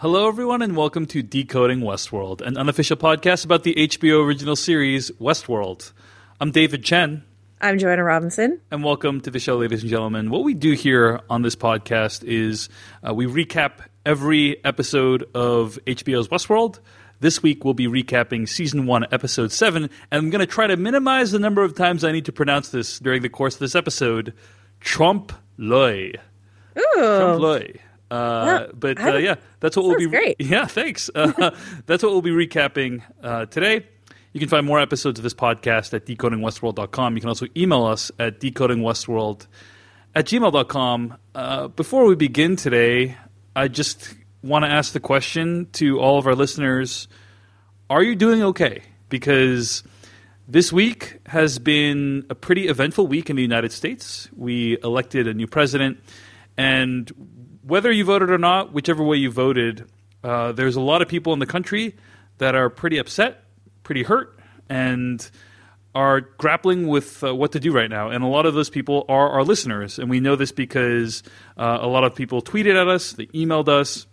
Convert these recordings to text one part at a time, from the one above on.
Hello, everyone, and welcome to Decoding Westworld, an unofficial podcast about the HBO original series Westworld. I'm David Chen. I'm Joanna Robinson. And welcome to the show, ladies and gentlemen. What we do here on this podcast is uh, we recap every episode of HBO's Westworld. This week we'll be recapping season one, episode seven, and I'm going to try to minimize the number of times I need to pronounce this during the course of this episode. Trompe l'oeil. Ooh. Trompe l'oeil. Uh, but uh, yeah, that's what we'll be. great. Yeah, thanks. Uh, that's what we'll be recapping uh, today. You can find more episodes of this podcast at decodingwestworld.com. You can also email us at decodingwestworld at gmail.com. Uh, before we begin today, I just want to ask the question to all of our listeners Are you doing okay? Because this week has been a pretty eventful week in the United States. We elected a new president, and whether you voted or not, whichever way you voted, uh, there's a lot of people in the country that are pretty upset, pretty hurt, and are grappling with uh, what to do right now. And a lot of those people are our listeners. And we know this because uh, a lot of people tweeted at us, they emailed us,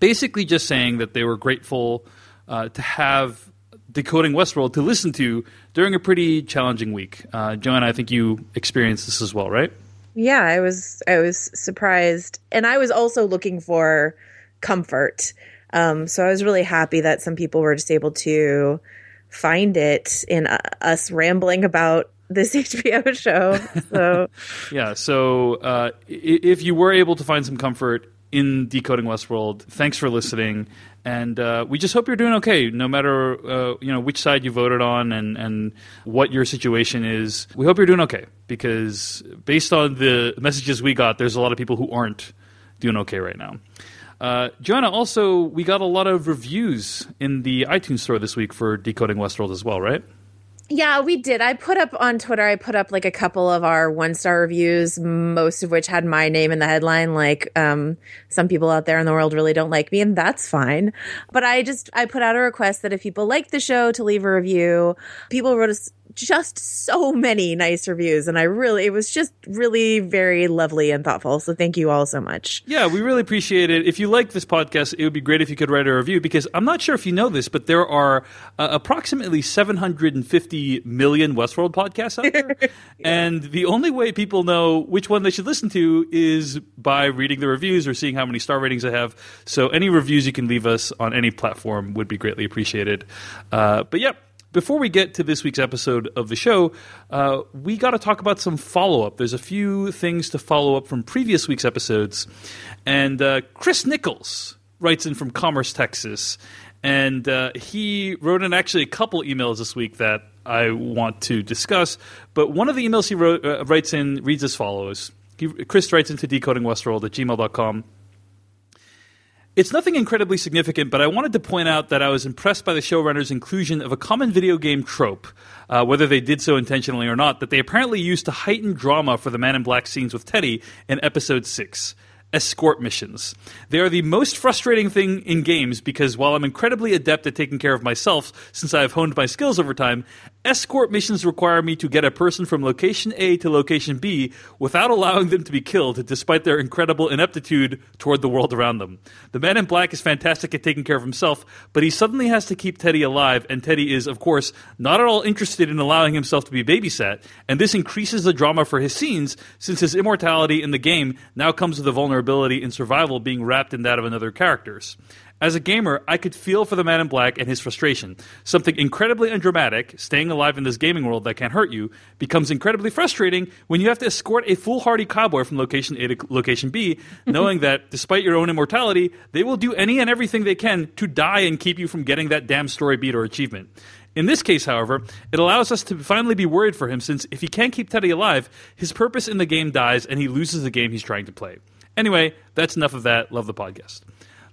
basically just saying that they were grateful uh, to have Decoding Westworld to listen to during a pretty challenging week. Uh, Joanna, I think you experienced this as well, right? Yeah, I was I was surprised, and I was also looking for comfort. Um, so I was really happy that some people were just able to find it in uh, us rambling about this HBO show. So yeah, so uh, if you were able to find some comfort in decoding Westworld, thanks for listening, and uh, we just hope you're doing okay, no matter uh, you know which side you voted on and and what your situation is. We hope you're doing okay because based on the messages we got, there's a lot of people who aren't doing okay right now. Uh, Joanna, also, we got a lot of reviews in the iTunes store this week for Decoding Westworld as well, right? Yeah, we did. I put up on Twitter, I put up like a couple of our one star reviews, most of which had my name in the headline. Like, um, some people out there in the world really don't like me, and that's fine. But I just, I put out a request that if people like the show to leave a review, people wrote us just so many nice reviews and I really it was just really very lovely and thoughtful. So thank you all so much. Yeah, we really appreciate it. If you like this podcast, it would be great if you could write a review because I'm not sure if you know this, but there are uh, approximately 750 million Westworld podcasts out there. yeah. And the only way people know which one they should listen to is by reading the reviews or seeing how many star ratings they have. So any reviews you can leave us on any platform would be greatly appreciated. Uh, but yep, before we get to this week's episode of the show, uh, we got to talk about some follow up. There's a few things to follow up from previous week's episodes. And uh, Chris Nichols writes in from Commerce, Texas. And uh, he wrote in actually a couple emails this week that I want to discuss. But one of the emails he wrote, uh, writes in reads as follows. He, Chris writes into decodingwestworld at gmail.com. It's nothing incredibly significant, but I wanted to point out that I was impressed by the showrunners' inclusion of a common video game trope, uh, whether they did so intentionally or not, that they apparently used to heighten drama for the Man in Black scenes with Teddy in episode 6 escort missions. They are the most frustrating thing in games because while I'm incredibly adept at taking care of myself since I have honed my skills over time, escort missions require me to get a person from location A to location B without allowing them to be killed despite their incredible ineptitude toward the world around them. The man in black is fantastic at taking care of himself, but he suddenly has to keep Teddy alive and Teddy is of course not at all interested in allowing himself to be babysat, and this increases the drama for his scenes since his immortality in the game now comes with the vulnerability and survival being wrapped in that of another character's. As a gamer, I could feel for the man in black and his frustration. Something incredibly undramatic, staying alive in this gaming world that can't hurt you, becomes incredibly frustrating when you have to escort a foolhardy cowboy from location A to location B, knowing that despite your own immortality, they will do any and everything they can to die and keep you from getting that damn story beat or achievement. In this case, however, it allows us to finally be worried for him since if he can't keep Teddy alive, his purpose in the game dies and he loses the game he's trying to play. Anyway, that's enough of that. Love the podcast.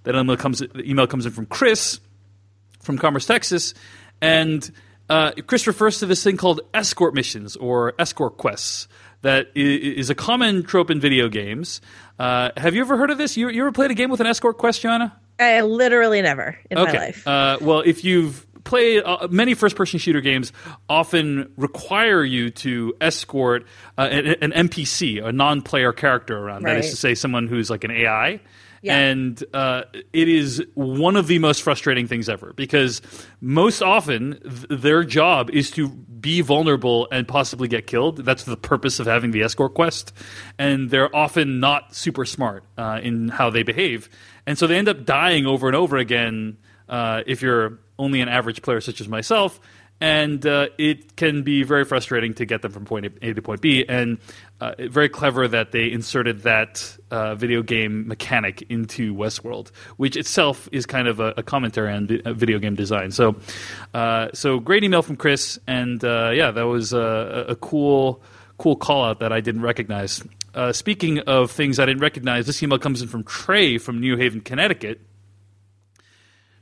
That email comes, the email comes in from Chris from Commerce, Texas. And uh, Chris refers to this thing called escort missions or escort quests that is a common trope in video games. Uh, have you ever heard of this? You, you ever played a game with an escort quest, Joanna? I literally never in okay. my life. Uh, well, if you've played uh, many first-person shooter games, often require you to escort uh, an, an, NPC, a non-player character around. Right. That is to say, someone who's like an AI. And uh, it is one of the most frustrating things ever because most often th- their job is to be vulnerable and possibly get killed. That's the purpose of having the escort quest. And they're often not super smart uh, in how they behave. And so they end up dying over and over again uh, if you're only an average player such as myself and uh, it can be very frustrating to get them from point A to point B. And uh, very clever that they inserted that uh, video game mechanic into Westworld, which itself is kind of a, a commentary on vi- video game design. So, uh, so great email from Chris, and uh, yeah, that was a, a cool, cool call out that I didn't recognize. Uh, speaking of things I didn't recognize, this email comes in from Trey from New Haven, Connecticut.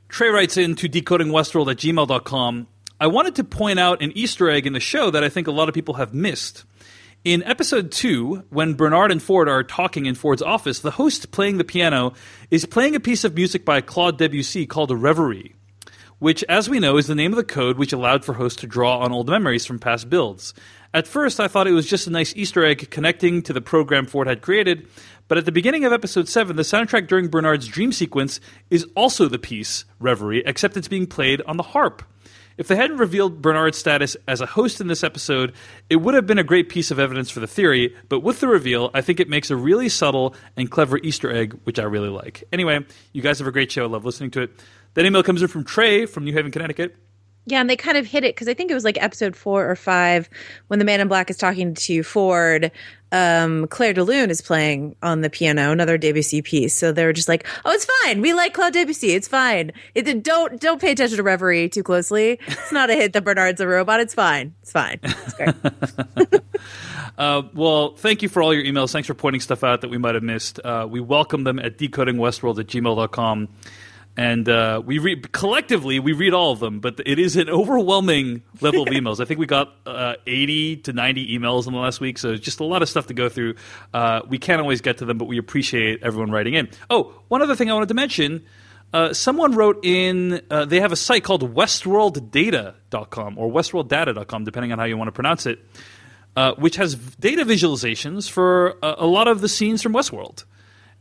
Trey writes in to decodingwestworld at gmail.com I wanted to point out an Easter egg in the show that I think a lot of people have missed. In episode two, when Bernard and Ford are talking in Ford's office, the host playing the piano is playing a piece of music by Claude Debussy called reverie, which, as we know, is the name of the code which allowed for hosts to draw on old memories from past builds. At first, I thought it was just a nice Easter egg connecting to the program Ford had created, but at the beginning of episode 7, the soundtrack during Bernard's dream sequence is also the piece, Reverie, except it's being played on the harp. If they hadn't revealed Bernard's status as a host in this episode, it would have been a great piece of evidence for the theory, but with the reveal, I think it makes a really subtle and clever Easter egg, which I really like. Anyway, you guys have a great show. I love listening to it. That email comes in from Trey from New Haven, Connecticut. Yeah, and they kind of hit it because I think it was like episode four or five when the man in black is talking to Ford. Um, Clair de Lune is playing on the piano, another Debussy piece. So they were just like, "Oh, it's fine. We like Claude Debussy. It's fine. It, don't don't pay attention to Reverie too closely. It's not a hit that Bernard's a robot. It's fine. It's fine. It's great." uh, well, thank you for all your emails. Thanks for pointing stuff out that we might have missed. Uh, we welcome them at decodingwestworld at gmail.com and uh, we read collectively we read all of them but it is an overwhelming level of emails. I think we got uh, 80 to 90 emails in the last week so it's just a lot of stuff to go through. Uh, we can't always get to them but we appreciate everyone writing in. Oh one other thing i wanted to mention uh, someone wrote in uh, they have a site called westworlddata.com or westworlddata.com depending on how you want to pronounce it uh, which has data visualizations for a lot of the scenes from westworld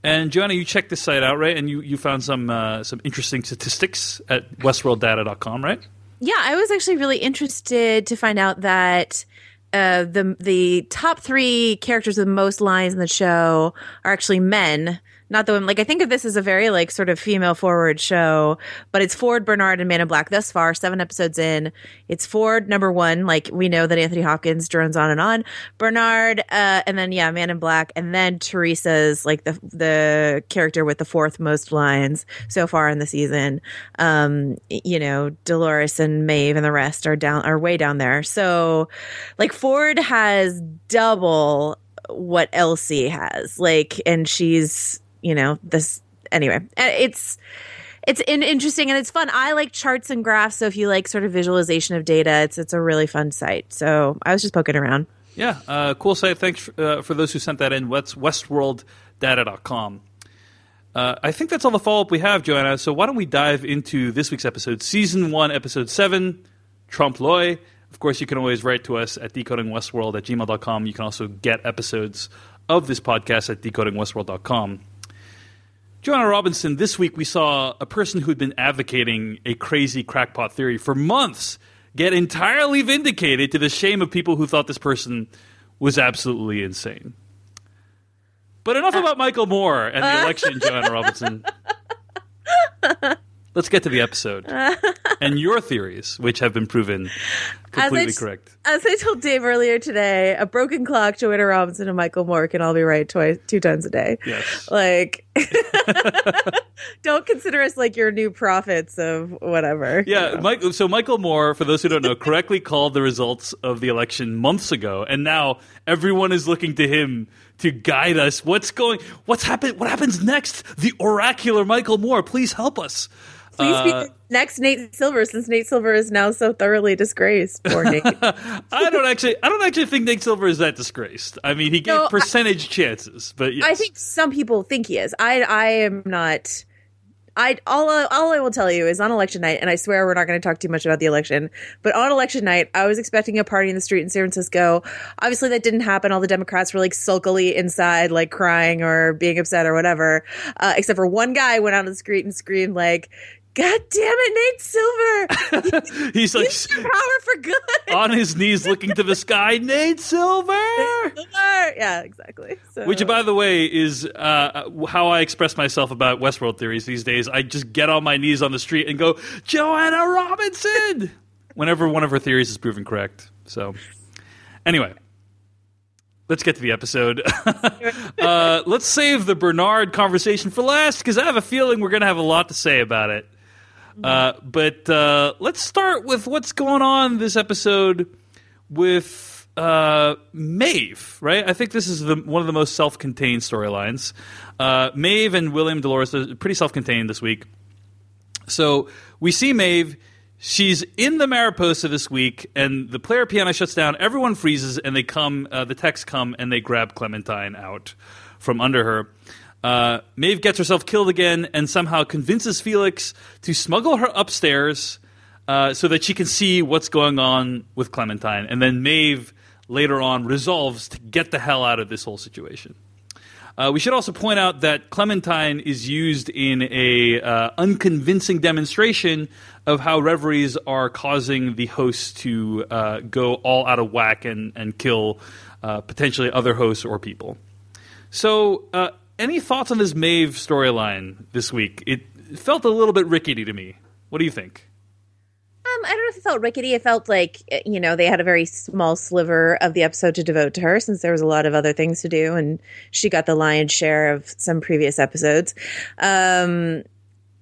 and Joanna, you checked this site out, right? And you, you found some uh, some interesting statistics at westworlddata.com, right? Yeah, I was actually really interested to find out that uh, the the top three characters with most lines in the show are actually men not the women. Like I think of this as a very like sort of female forward show, but it's Ford, Bernard, and Man in Black thus far. Seven episodes in, it's Ford number one. Like we know that Anthony Hopkins drones on and on. Bernard, uh, and then yeah, Man in Black, and then Teresa's like the the character with the fourth most lines so far in the season. Um, you know, Dolores and Maeve and the rest are down are way down there. So, like Ford has double what Elsie has. Like, and she's you know, this anyway, it's it's interesting and it's fun. I like charts and graphs, so if you like sort of visualization of data, it's it's a really fun site. So I was just poking around. Yeah, uh, cool site. Thanks for, uh, for those who sent that in. What's westworlddata.com. Uh, I think that's all the follow up we have, Joanna. So why don't we dive into this week's episode, season one, episode seven, Trompe l'oeil. Of course, you can always write to us at decodingwestworld at gmail.com. You can also get episodes of this podcast at decodingwestworld.com. Joanna Robinson, this week we saw a person who'd been advocating a crazy crackpot theory for months get entirely vindicated to the shame of people who thought this person was absolutely insane. But enough uh, about Michael Moore and the uh, election, Joanna Robinson. Let's get to the episode and your theories, which have been proven completely as correct. As I told Dave earlier today, a broken clock, Joanna Robinson, and Michael Moore can all be right twice, two times a day. Yes. Like, don't consider us like your new prophets of whatever. Yeah. You know? Mike, so Michael Moore, for those who don't know, correctly called the results of the election months ago, and now everyone is looking to him to guide us. What's going? What's happened? What happens next? The oracular Michael Moore, please help us. Please uh, be next Nate Silver, since Nate Silver is now so thoroughly disgraced. Poor Nate. I don't actually, I don't actually think Nate Silver is that disgraced. I mean, he gave no, percentage I, chances, but yes. I think some people think he is. I, I am not. I all all I will tell you is on election night, and I swear we're not going to talk too much about the election. But on election night, I was expecting a party in the street in San Francisco. Obviously, that didn't happen. All the Democrats were like sulkily inside, like crying or being upset or whatever. Uh, except for one guy went out on the street and screamed like, God damn it, Nate Silver! he's like power for good on his knees, looking to the sky. Nate Silver. Nate Silver. Yeah, exactly. So. Which, by the way, is uh, how I express myself about Westworld theories these days. I just get on my knees on the street and go, Joanna Robinson, whenever one of her theories is proven correct. So, anyway. Let's get to the episode. uh, let's save the Bernard conversation for last because I have a feeling we're going to have a lot to say about it. Uh, but uh, let's start with what's going on this episode with uh, Maeve, right? I think this is the, one of the most self contained storylines. Uh, Maeve and William Dolores are pretty self contained this week. So we see Maeve. She's in the Mariposa this week, and the player piano shuts down. Everyone freezes, and they come. Uh, the techs come and they grab Clementine out from under her. Uh, Maeve gets herself killed again and somehow convinces Felix to smuggle her upstairs uh, so that she can see what's going on with Clementine. And then Maeve later on resolves to get the hell out of this whole situation. Uh, we should also point out that Clementine is used in a uh, unconvincing demonstration of how reveries are causing the hosts to uh, go all out of whack and, and kill uh, potentially other hosts or people. So any thoughts on this Maeve storyline this week? It felt a little bit rickety to me. What do you think? Um, I don't know if it felt rickety. It felt like you know they had a very small sliver of the episode to devote to her, since there was a lot of other things to do, and she got the lion's share of some previous episodes. Um,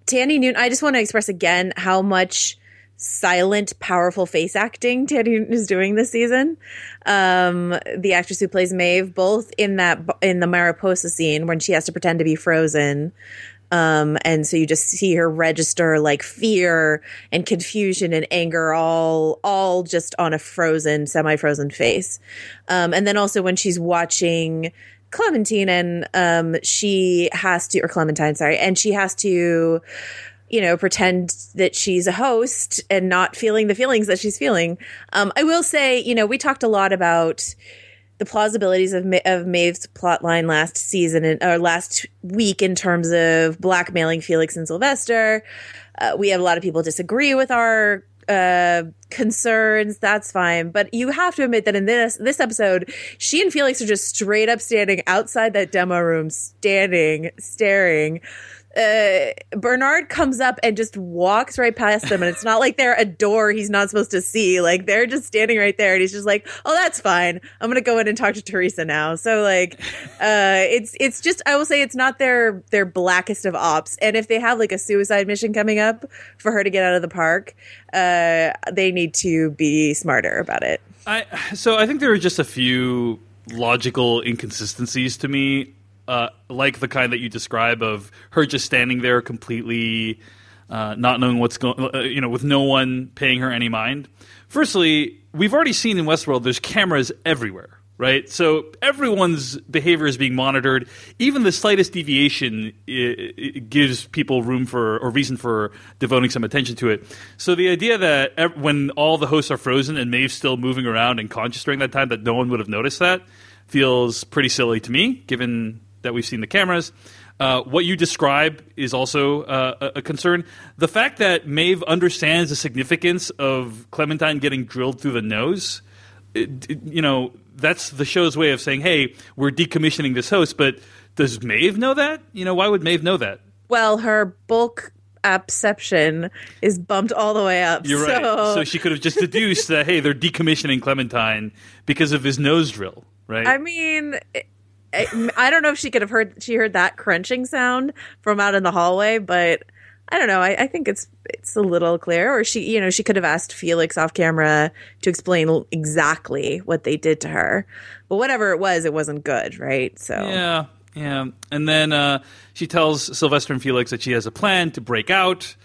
Thandie Newton, I just want to express again how much silent, powerful face acting Thandie is doing this season. Um, the actress who plays Maeve, both in that in the Mariposa scene when she has to pretend to be frozen. Um, and so you just see her register like fear and confusion and anger all, all just on a frozen, semi-frozen face. Um, and then also when she's watching Clementine and, um, she has to, or Clementine, sorry, and she has to, you know, pretend that she's a host and not feeling the feelings that she's feeling. Um, I will say, you know, we talked a lot about the plausibilities of, Ma- of Maeve's plotline last season and, or last week in terms of blackmailing Felix and Sylvester. Uh, we have a lot of people disagree with our uh, concerns. That's fine, but you have to admit that in this this episode, she and Felix are just straight up standing outside that demo room, standing, staring uh, Bernard comes up and just walks right past them, and it's not like they're a door he's not supposed to see. Like they're just standing right there, and he's just like, "Oh, that's fine. I'm gonna go in and talk to Teresa now." So like, uh, it's it's just I will say it's not their their blackest of ops, and if they have like a suicide mission coming up for her to get out of the park, uh, they need to be smarter about it. I so I think there are just a few logical inconsistencies to me uh, like the kind that you describe of her just standing there completely uh, not knowing what's going, uh, you know, with no one paying her any mind. Firstly, we've already seen in Westworld there's cameras everywhere, right? So everyone's behavior is being monitored. Even the slightest deviation it, it gives people room for or reason for devoting some attention to it. So the idea that ev- when all the hosts are frozen and Maeve's still moving around and conscious during that time, that no one would have noticed that feels pretty silly to me, given that we've seen the cameras. Uh, what you describe is also uh, a concern. The fact that Maeve understands the significance of Clementine getting drilled through the nose, it, it, you know, that's the show's way of saying, "Hey, we're decommissioning this host." But does Maeve know that? You know, why would Maeve know that? Well, her bulk apperception is bumped all the way up. You're so. right. So she could have just deduced that, hey, they're decommissioning Clementine because of his nose drill, right? I mean, I, don't know if she could have heard she heard that crunching sound from out in the hallway, but I don't know. I, I, think it's it's a little clear. Or she, you know, she could have asked Felix off camera to explain exactly what they did to her. But whatever it was, it wasn't good, right? So yeah, yeah. And then uh, she tells Sylvester and Felix that she has a plan to break out.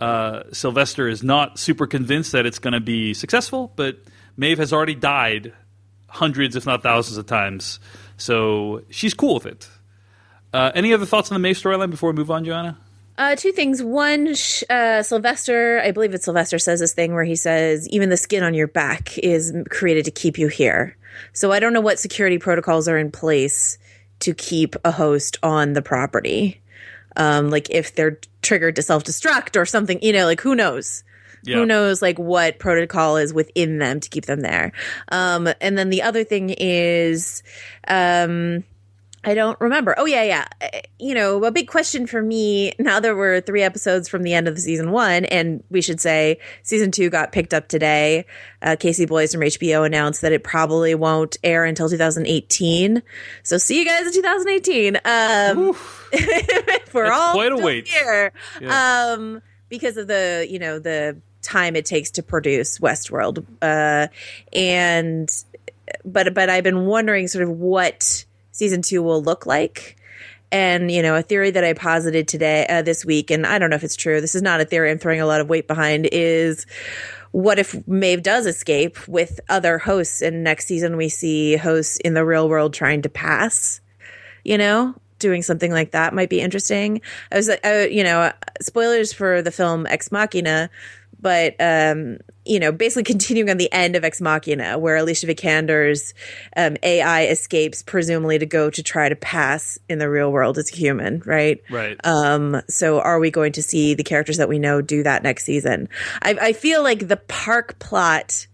Uh, Sylvester is not super convinced that it's going to be successful, but Maeve has already died hundreds, if not thousands, of times, so she's cool with it. Uh, any other thoughts on the Maeve storyline before we move on, Joanna? Uh, two things. One, uh, Sylvester, I believe it's Sylvester, says this thing where he says, even the skin on your back is created to keep you here. So I don't know what security protocols are in place to keep a host on the property. Um, like if they're triggered to self destruct or something, you know, like who knows? Yeah. Who knows like what protocol is within them to keep them there? Um, and then the other thing is, um, I don't remember. Oh yeah, yeah. Uh, you know, a big question for me now that we're three episodes from the end of the season one, and we should say season two got picked up today. Uh, Casey Bloys from HBO announced that it probably won't air until 2018. So see you guys in 2018. Um, for all quite a wait here, yeah. um, because of the you know the time it takes to produce Westworld, uh, and but but I've been wondering sort of what season two will look like. And, you know, a theory that I posited today, uh, this week, and I don't know if it's true, this is not a theory I'm throwing a lot of weight behind, is what if Maeve does escape with other hosts and next season we see hosts in the real world trying to pass, you know? Doing something like that might be interesting. I was, uh, you know, spoilers for the film Ex Machina, but um, you know, basically continuing on the end of Ex Machina, where Alicia Vikander's um, AI escapes, presumably to go to try to pass in the real world as a human, right? Right. Um, so, are we going to see the characters that we know do that next season? I, I feel like the park plot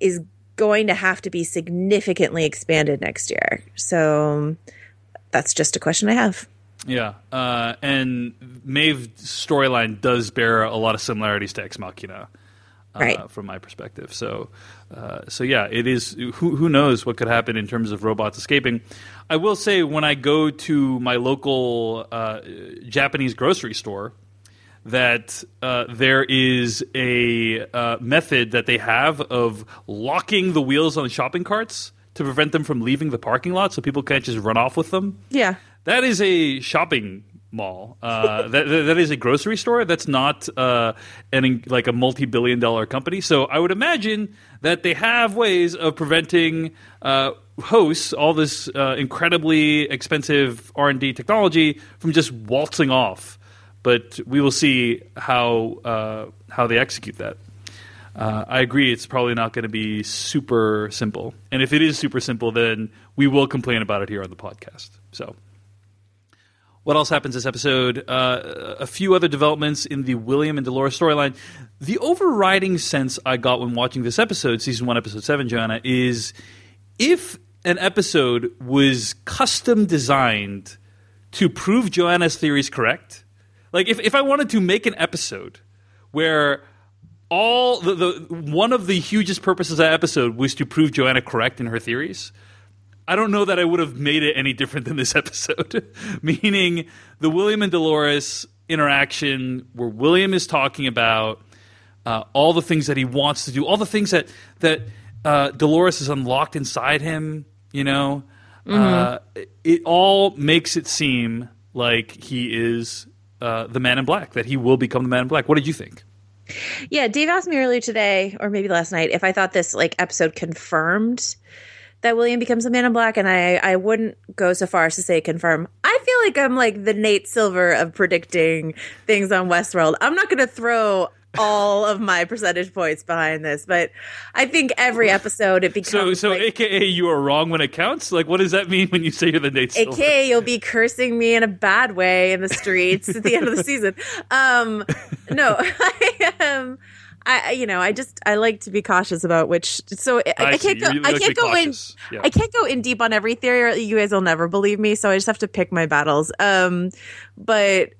is going to have to be significantly expanded next year. So, that's just a question I have. Yeah, uh, and Maeve's storyline does bear a lot of similarities to Ex Machina, uh, right. From my perspective, so uh, so yeah, it is. Who who knows what could happen in terms of robots escaping? I will say when I go to my local uh, Japanese grocery store, that uh, there is a uh, method that they have of locking the wheels on the shopping carts to prevent them from leaving the parking lot, so people can't just run off with them. Yeah. That is a shopping mall. Uh, that, that is a grocery store. That's not uh, an like a multi-billion dollar company. So I would imagine that they have ways of preventing uh, hosts all this uh, incredibly expensive R and D technology from just waltzing off. But we will see how uh, how they execute that. Uh, I agree. It's probably not going to be super simple, and if it is super simple, then we will complain about it here on the podcast. So. What else happens this episode? Uh, a few other developments in the William and Dolores storyline. The overriding sense I got when watching this episode, season one, episode seven, Joanna, is if an episode was custom designed to prove Joanna's theories correct, like if, if I wanted to make an episode where all the, the one of the hugest purposes of that episode was to prove Joanna correct in her theories, I don't know that I would have made it any different than this episode. Meaning the William and Dolores interaction where William is talking about uh, all the things that he wants to do, all the things that that uh, Dolores has unlocked inside him. You know, mm-hmm. uh, it all makes it seem like he is uh, the Man in Black. That he will become the Man in Black. What did you think? Yeah, Dave asked me earlier today, or maybe last night, if I thought this like episode confirmed that William becomes a man in black, and I, I wouldn't go so far as to say confirm. I feel like I'm like the Nate Silver of predicting things on Westworld. I'm not going to throw all of my percentage points behind this, but I think every episode it becomes so. So, like, AKA, you are wrong when it counts. Like, what does that mean when you say you're the Nate Silver? AKA, you'll be cursing me in a bad way in the streets at the end of the season. Um, no, I am. Um, I, you know, I just I like to be cautious about which. So I, I, I can't go. Really I can't go in. Yeah. I can't go in deep on every theory, or you guys will never believe me. So I just have to pick my battles. Um, but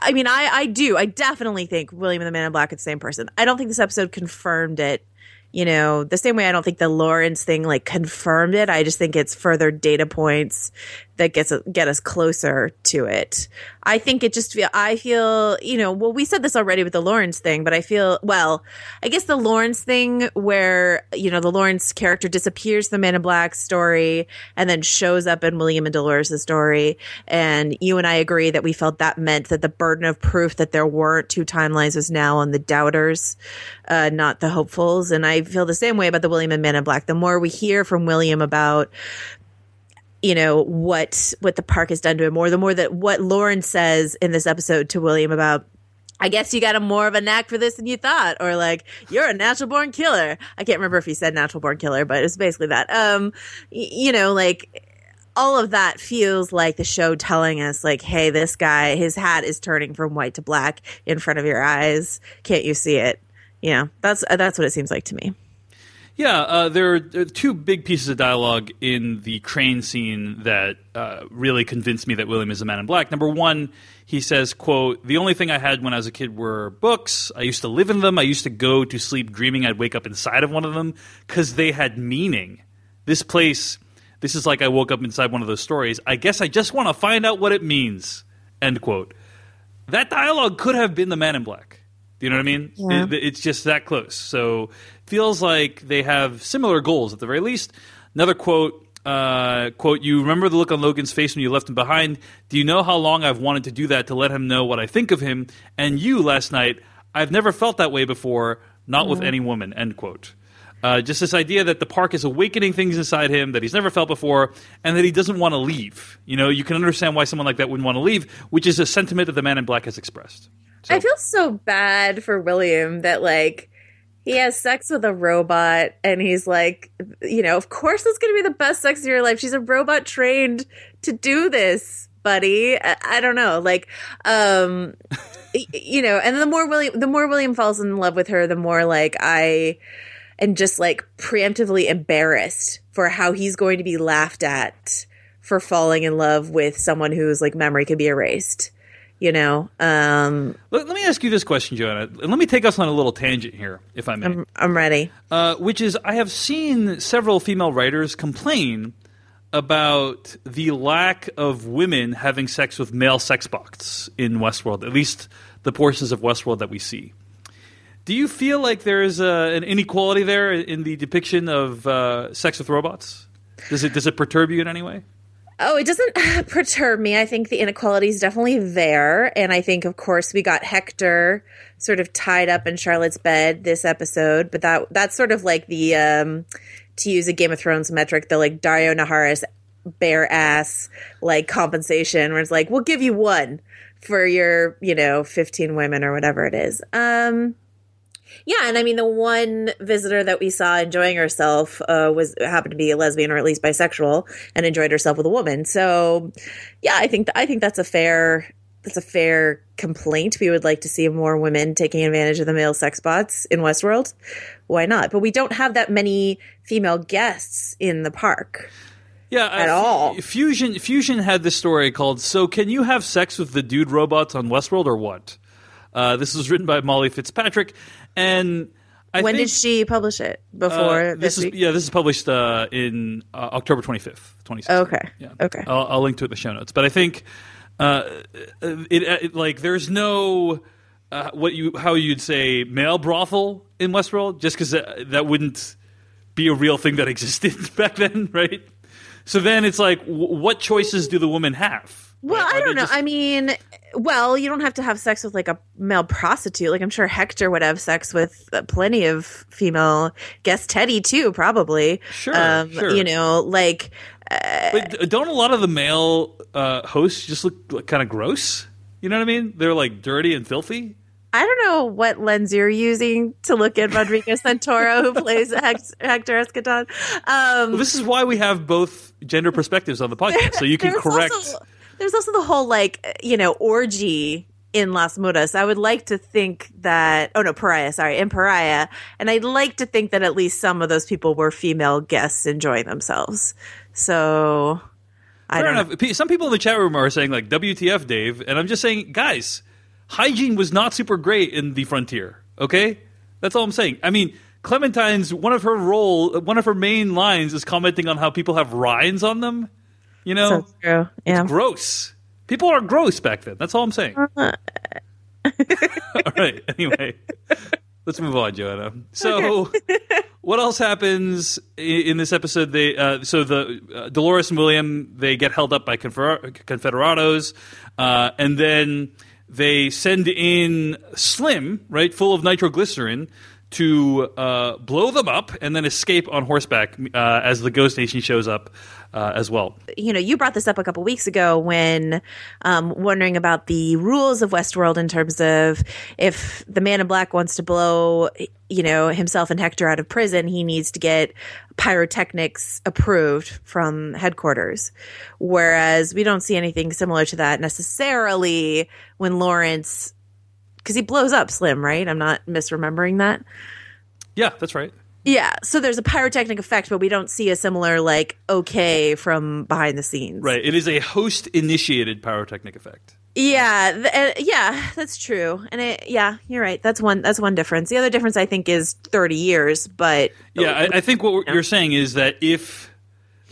I mean, I I do. I definitely think William and the Man in Black are the same person. I don't think this episode confirmed it. You know, the same way I don't think the Lawrence thing like confirmed it. I just think it's further data points that gets get us closer to it. I think it just feel I feel you know well we said this already with the Lawrence thing, but I feel well I guess the Lawrence thing where you know the Lawrence character disappears the Man in Black story and then shows up in William and Dolores' story, and you and I agree that we felt that meant that the burden of proof that there weren't two timelines was now on the doubters, uh, not the hopefuls, and I feel the same way about the William and Man in Black. The more we hear from William about you know what what the park has done to him or the more that what lauren says in this episode to william about I guess you got a more of a knack for this than you thought, or like you're a natural born killer. I can't remember if he said natural born killer, but it's basically that. Um, y- you know, like all of that feels like the show telling us, like, hey, this guy, his hat is turning from white to black in front of your eyes. Can't you see it? You know, that's that's what it seems like to me. Yeah, uh, there, are, there, are, two big pieces of dialogue in the train scene that uh, really convinced me that William is a man in black. Number one, he says, quote, the only thing I had when I was a kid were books. I used to live in them. I used to go to sleep dreaming I'd wake up inside of one of them because they had meaning. This place, this is like I woke up inside one of those stories. I guess I just want to find out what it means, end quote. That dialogue could have been the man in black. Do you know what I mean? Yeah. It, it's just that close. So feels like they have similar goals at the very least. Another quote. Uh, quote, you remember the look on Logan's face when you left him behind? Do you know how long I've wanted to do that to let him know what I think of him? And you last night, I've never felt that way before, not with any woman, end quote. Uh, just this idea that the park is awakening things inside him that he's never felt before, and that he doesn't want to leave. You know, you can understand why someone like that wouldn't want to leave, which is a sentiment that the Man in Black has expressed. So- I feel so bad for William that like he has sex with a robot and he's like, you know, of course it's going to be the best sex of your life. She's a robot trained to do this, buddy. I, I don't know, like, um, you know, and the more William, the more William falls in love with her, the more like I am just like preemptively embarrassed for how he's going to be laughed at for falling in love with someone whose like memory could be erased. You know, um, Let, let me ask you this question, Joanna, and let me take us on a little tangent here, if I may. I'm, I'm ready. uh, which is, I have seen several female writers complain about the lack of women having sex with male sex bots in Westworld, at least the portions of Westworld that we see. Do you feel like there is uh, an inequality there in the depiction of uh, sex with robots? Does it does it perturb you in any way? Oh, it doesn't perturb me. I think the inequality is definitely there. And I think, of course, we got Hector sort of tied up in Charlotte's bed this episode, but that that's sort of like the, um, to use a Game of Thrones metric, the like Daario Naharis bare ass like compensation where it's like, we'll give you one for your, you know, 15 women or whatever it is. Um, yeah, and I mean the one visitor that we saw enjoying herself uh, was happened to be a lesbian or at least bisexual and enjoyed herself with a woman. So, yeah, I think th- I think that's a fair that's a fair complaint. We would like to see more women taking advantage of the male sex bots in Westworld. Why not? But we don't have that many female guests in the park. Yeah, At uh, all. Fusion Fusion had this story called "So Can You Have Sex with the Dude Robots on Westworld or What?" Uh, this was written by Molly Fitzpatrick, and I when did she publish it? uh, Before this this, is yeah, this is published uh, in uh, October twenty fifth, twenty sixteen. Okay. Yeah. Okay. I'll, I'll link to it in the show notes. But I think uh, it, it like there's no uh, what you how you'd say male brothel in Westworld just because that, that wouldn't be a real thing that existed back then, right? So then it's like, w- what choices do the women have? Well, Right? I don't know. just- I mean, well, you don't have to have sex with like a male prostitute. Like I'm sure Hector would have sex with uh, plenty of female guests. Teddy too, probably. Sure, um, sure. You know, like But don't a lot of the male uh, hosts just look like, kind of gross? You know what I mean? They're like dirty and filthy. I don't know what lens you're using to look at Rodrigo Santoro, who plays Hector Escaton. Um, Well, this is why we have both gender perspectives on the podcast, so you can correct. Also, there's also the whole like you know orgy in Las Mudas. I would like to think that oh no, Pariah, sorry, in Pariah, and I'd like to think that at least some of those people were female guests enjoying themselves. So I Fair don't know. enough. P- Some people in the chat room are saying like "WTF, Dave," and I'm just saying, guys, hygiene was not super great in the frontier. Okay, that's all I'm saying. I mean, Clementine's one of her role, one of her main lines is commenting on how people have rinds on them. You know, So true. Yeah. gross. People are gross back then. That's all I'm saying. Uh, all right. Anyway, let's move on, Joanna. So, what else happens in this episode? They uh, so the uh, Dolores and William they get held up by Confer- Confederados, uh, and then they send in Slim, right, full of nitroglycerin. To uh, blow them up and then escape on horseback uh, as the Ghost Nation shows up uh, as well. you know, you brought this up a couple weeks ago when um, wondering about the rules of Westworld in terms of if the Man in Black wants to blow, you know, himself and Hector out of prison, he needs to get pyrotechnics approved from headquarters. Whereas we don't see anything similar to that necessarily when Lawrence, because he blows up Slim, right? I'm not misremembering that. Yeah, that's right. Yeah, so there's a pyrotechnic effect, but we don't see a similar like okay from behind the scenes. Right. It is a host initiated pyrotechnic effect. Yeah, th- uh, yeah, that's true. And it, yeah, you're right. That's one. That's one difference. The other difference, I think, is 30 years. But Yeah, I, I think what you're saying is that if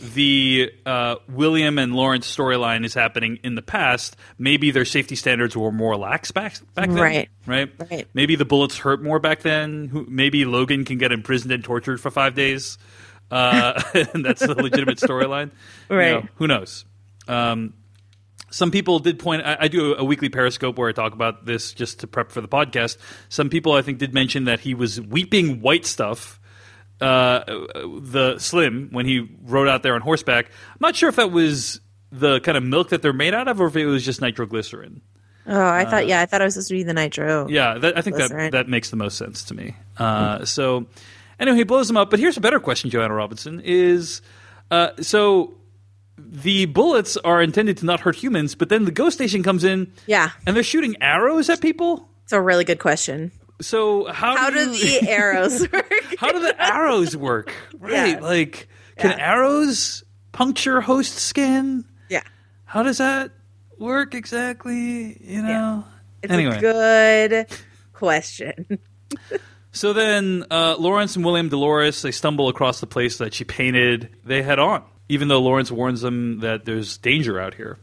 the uh, William and Lawrence storyline is happening in the past, maybe their safety standards were more lax back back then. Right. Right. Right. Maybe the bullets hurt more back then. Maybe Logan can get imprisoned and tortured for five days. Uh, and that's the legitimate storyline. You Right. know, who knows? Um, some people did point. I, I do a weekly Periscope where I talk about this just to prep for the podcast. Some people I think did mention that he was weeping white stuff. Uh, the Slim when he rode out there on horseback. I'm not sure if that was the kind of milk that they're made out of, or if it was just nitroglycerin. oh, I thought yeah, I thought I was supposed to be the nitro. Yeah, that, I think that that makes the most sense to me. Uh, So, anyway, he blows them up. But here's a better question, Joanna Robinson: Is uh, so the bullets are intended to not hurt humans, but then the Ghost Nation comes in, Yeah. and they're shooting arrows at people. It's a really good question. So how How do do you- the arrows work? how do the arrows work? Right, Yeah. like can Yeah. arrows puncture host skin? yeah, How does that work exactly? You know. it's anyway, a good question. So then, uh, Lawrence and William Dolores they stumble across the place that she painted. They head on, even though Lawrence warns them that there's danger out here.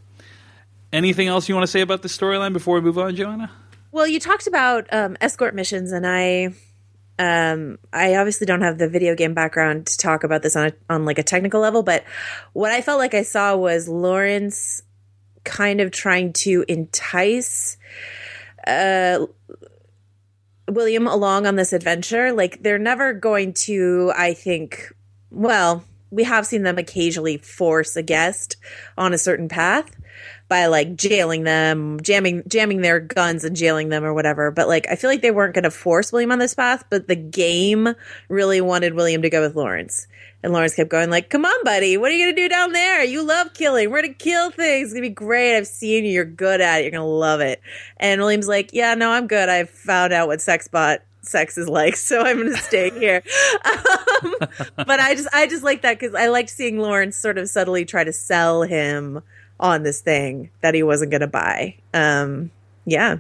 Anything else you want to say about this storyline before we move on, Joanna? Well, you talked about um, escort missions, and I, um, I obviously don't have the video game background to talk about this on a, on like a technical level, but what I felt like I saw was Lawrence kind of trying to entice uh, William along on this adventure. Like they're never going to, I think. Well, we have seen them occasionally force a guest on a certain path by like jailing them, jamming jamming their guns and jailing them or whatever. But like I feel like they weren't going to force William on this path, but the game really wanted William to go with Lawrence. And Lawrence kept going like, "Come on, buddy. What are you going to do down there? You love killing. We're going to kill things. It's going to be great. I've seen you. You're good at it. You're going to love it." And William's like, "Yeah, no, I'm good. I've found out what sex bot sex is like, so I'm to stay here." um, but I just I just like that cuz I liked seeing Lawrence sort of subtly try to sell him on this thing that he wasn't going to buy. Um, yeah.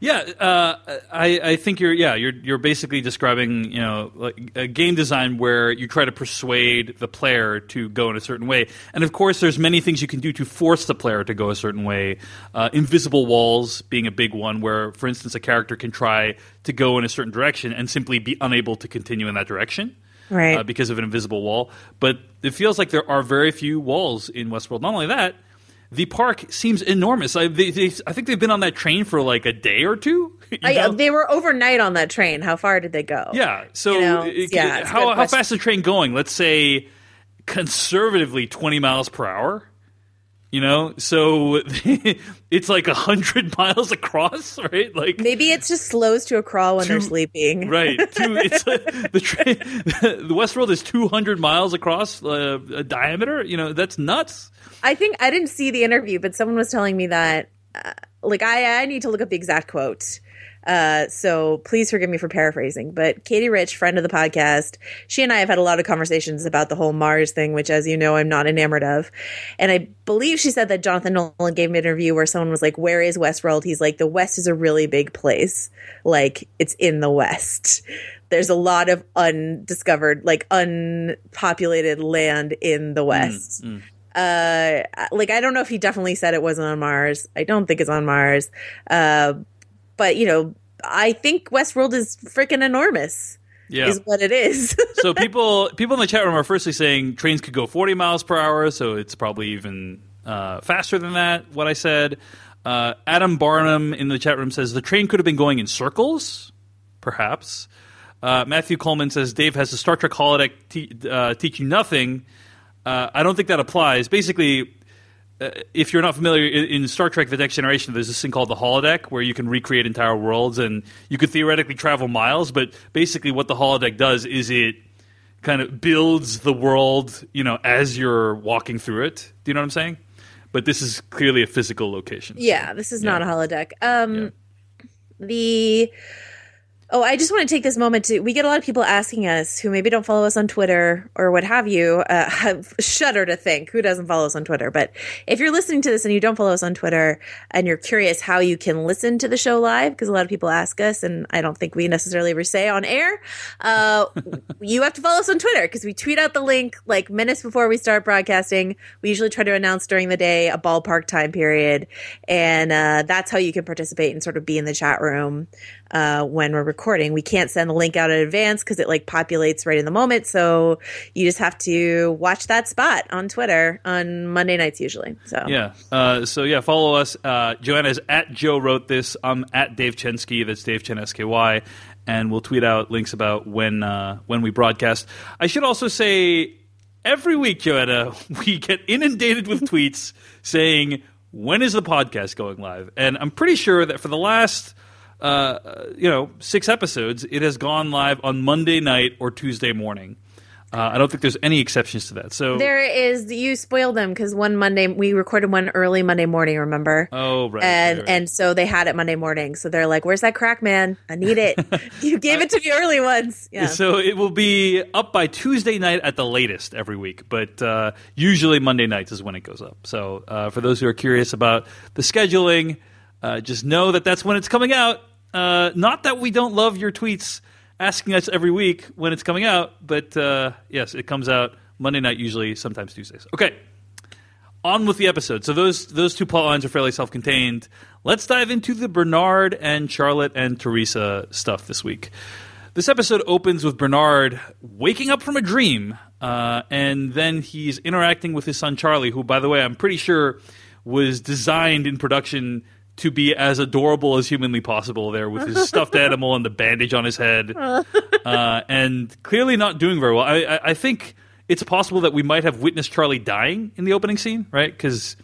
Yeah, uh, I, I think you're yeah you're you're basically describing you know like a game design where you try to persuade the player to go in a certain way, and of course there's many things you can do to force the player to go a certain way. Uh, invisible walls being a big one, where for instance a character can try to go in a certain direction and simply be unable to continue in that direction. Right. Uh, because of an invisible wall, but it feels like there are very few walls in Westworld. Not only that, the park seems enormous. I, they, they, I think they've been on that train for like a day or two. I, know? they were overnight on that train. How far did they go? yeah. So, You know, it- yeah, how, how fast is the train going? Let's say conservatively 20 miles per hour. You know, so it's like a hundred miles across, right? Like Maybe it just slows to a crawl when they're sleeping. Right. Two, it's a, the train. The Westworld is 200 miles across uh, a diameter. You know, that's nuts. I think I didn't see the interview, but someone was telling me that, uh, like, I, I need to look up the exact quote. Uh, so please forgive me for paraphrasing, but Katie Rich, friend of the podcast, she and I have had a lot of conversations about the whole Mars thing, which, as you know, I'm not enamored of. And I believe she said that Jonathan Nolan gave me an interview where someone was like, "Where is Westworld?" He's like, "The West is a really big place. Like, it's in the West." There's a lot of undiscovered, like unpopulated land in the West. Uh, like I don't know if he definitely said it wasn't on Mars. I don't think it's on Mars. Uh, but you know, I think Westworld is freaking enormous. Yeah. Is what it is. so people people in the chat room are firstly saying trains could go 40 miles per hour, so it's probably even uh, faster than that. What I said. Uh, Adam Barnum in the chat room says the train could have been going in circles, perhaps. Uh, Matthew Coleman says Dave has a Star Trek holodeck te- uh, teach you nothing. Uh, I don't think that applies. Basically, uh, if you're not familiar in, in, Star Trek: The Next Generation, there's this thing called the holodeck where you can recreate entire worlds, and you could theoretically travel miles. But basically, what the holodeck does is it kind of builds the world, you know, as you're walking through it. Do you know what I'm saying? But this is clearly a physical location. Yeah, this is yeah. not a holodeck. Um, yeah. The Oh, I just want to take this moment to. We get a lot of people asking us who maybe don't follow us on Twitter or what have you. Uh, shudder to think who doesn't follow us on Twitter. But if you're listening to this and you don't follow us on Twitter and you're curious how you can listen to the show live, because a lot of people ask us, and I don't think we necessarily ever say on air, uh, you have to follow us on Twitter because we tweet out the link like minutes before we start broadcasting. We usually try to announce during the day a ballpark time period, and uh, that's how you can participate and sort of be in the chat room uh, when we're recording. We can't send the link out in advance because it like populates right in the moment. So you just have to watch that spot on Twitter on Monday nights usually. So yeah, uh, so yeah, follow us. Uh, Joanna is at Joe wrote this. I'm at Dave Chensky. That's Dave Chen S K Y, and we'll tweet out links about when uh, when we broadcast. I should also say. Every week, Joanna, we get inundated with tweets saying, when is the podcast going live? And I'm pretty sure that for the last uh, you know, six episodes, it has gone live on Monday night or Tuesday morning. Uh, I don't think there's any exceptions to that. So there is. You spoiled them because one Monday we recorded one early Monday morning. Remember? Oh right. And right, right. and so they had it Monday morning. So they're like, "Where's that crack, man? I need it. you gave it to me early once." Yeah. So it will be up by Tuesday night at the latest every week, but uh, usually Monday nights is when it goes up. So uh, for those who are curious about the scheduling, uh, just know that that's when it's coming out. Uh, not that we don't love your tweets asking us every week when it's coming out, but uh, yes, it comes out Monday night, usually, sometimes Tuesdays. Okay, on with the episode. So those those two plot lines are fairly self-contained. Let's dive into the Bernard and Charlotte and Teresa stuff this week. This episode opens with Bernard waking up from a dream, uh, and then he's interacting with his son Charlie, who, by the way, I'm pretty sure was designed in production to be as adorable as humanly possible there with his stuffed animal and the bandage on his head, uh, and clearly not doing very well. I, I, I, think it's possible that we might have witnessed Charlie dying in the opening scene, right? Because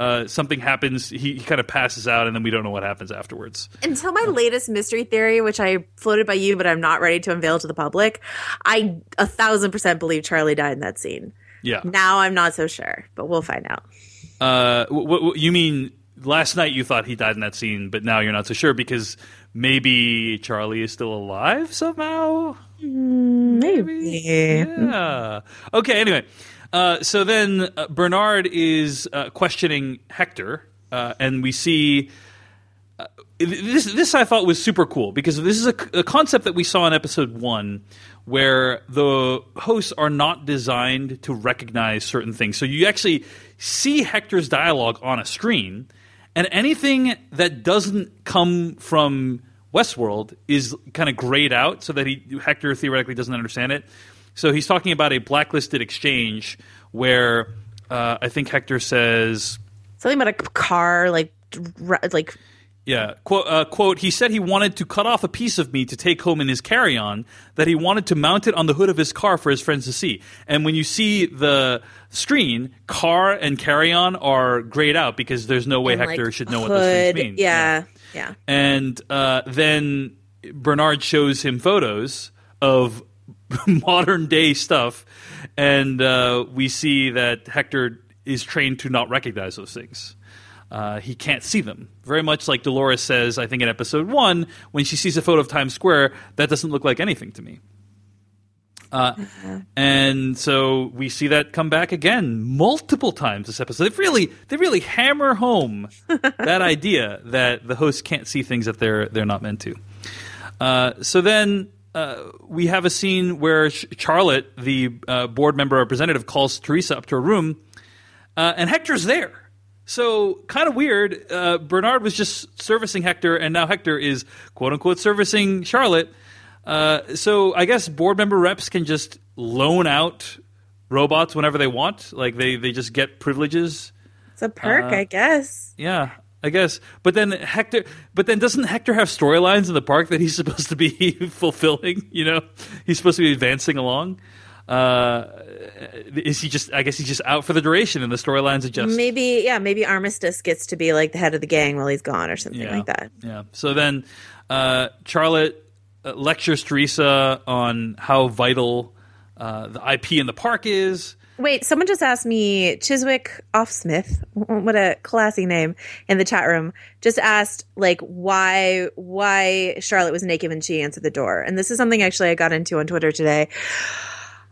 uh, something happens, he, he, kind of passes out, and then we don't know what happens afterwards. Until my latest mystery theory, which I floated by you, but I'm not ready to unveil to the public, I a thousand percent believe Charlie died in that scene. Yeah. Now I'm not so sure, but we'll find out. Uh, what, what, you mean last night you thought he died in that scene, but now you're not so sure because maybe Charlie is still alive somehow. Mm, maybe. Yeah. Okay. Anyway, uh, so then uh, Bernard is uh, questioning Hector, uh, and we see. Uh, this this I thought was super cool because this is a, a concept that we saw in episode one, where the hosts are not designed to recognize certain things. So you actually see Hector's dialogue on a screen, and anything that doesn't come from Westworld is kind of grayed out so that he Hector theoretically doesn't understand it. So he's talking about a blacklisted exchange where uh, I think Hector says something about a car, like like yeah. Quote, uh, quote, he said he wanted to cut off a piece of me to take home in his carry on, that he wanted to mount it on the hood of his car for his friends to see. And when you see the screen, car and carry on are grayed out because there's no way and Hector like should know hood, what those things mean. Yeah. Yeah. yeah. And uh, then Bernard shows him photos of modern day stuff. And uh, we see that Hector is trained to not recognize those things uh, he can't see them. Very much like Dolores says, I think in episode one, when she sees a photo of Times Square, that doesn't look like anything to me. Uh, mm-hmm. And so we see that come back again multiple times this episode. They really, they really hammer home that idea that the hosts can't see things that they're they're not meant to. Uh, so then uh, we have a scene where Charlotte, the uh, board member representative, calls Teresa up to a room uh, and Hector's there. So kind of weird. Uh, Bernard was just servicing Hector, and now Hector is quote unquote servicing Charlotte. Uh, so I guess board member reps can just loan out robots whenever they want. Like they they just get privileges. It's a perk, Uh, I guess. Yeah, I guess. But then Hector. But then doesn't Hector have storylines in the park that he's supposed to be fulfilling? You know, he's supposed to be advancing along. Uh, is he just? I guess he's just out for the duration, and the storylines adjust. Maybe, yeah, maybe Armistice gets to be like the head of the gang while he's gone or something yeah. like that. Yeah. So then, uh, Charlotte uh, lectures Teresa on how vital uh, the IP in the park is. Wait, someone just asked me Chiswick Offsmith, what a classy name in the chat room. Just asked like why why Charlotte was naked when she answered the door, and this is something actually I got into on Twitter today.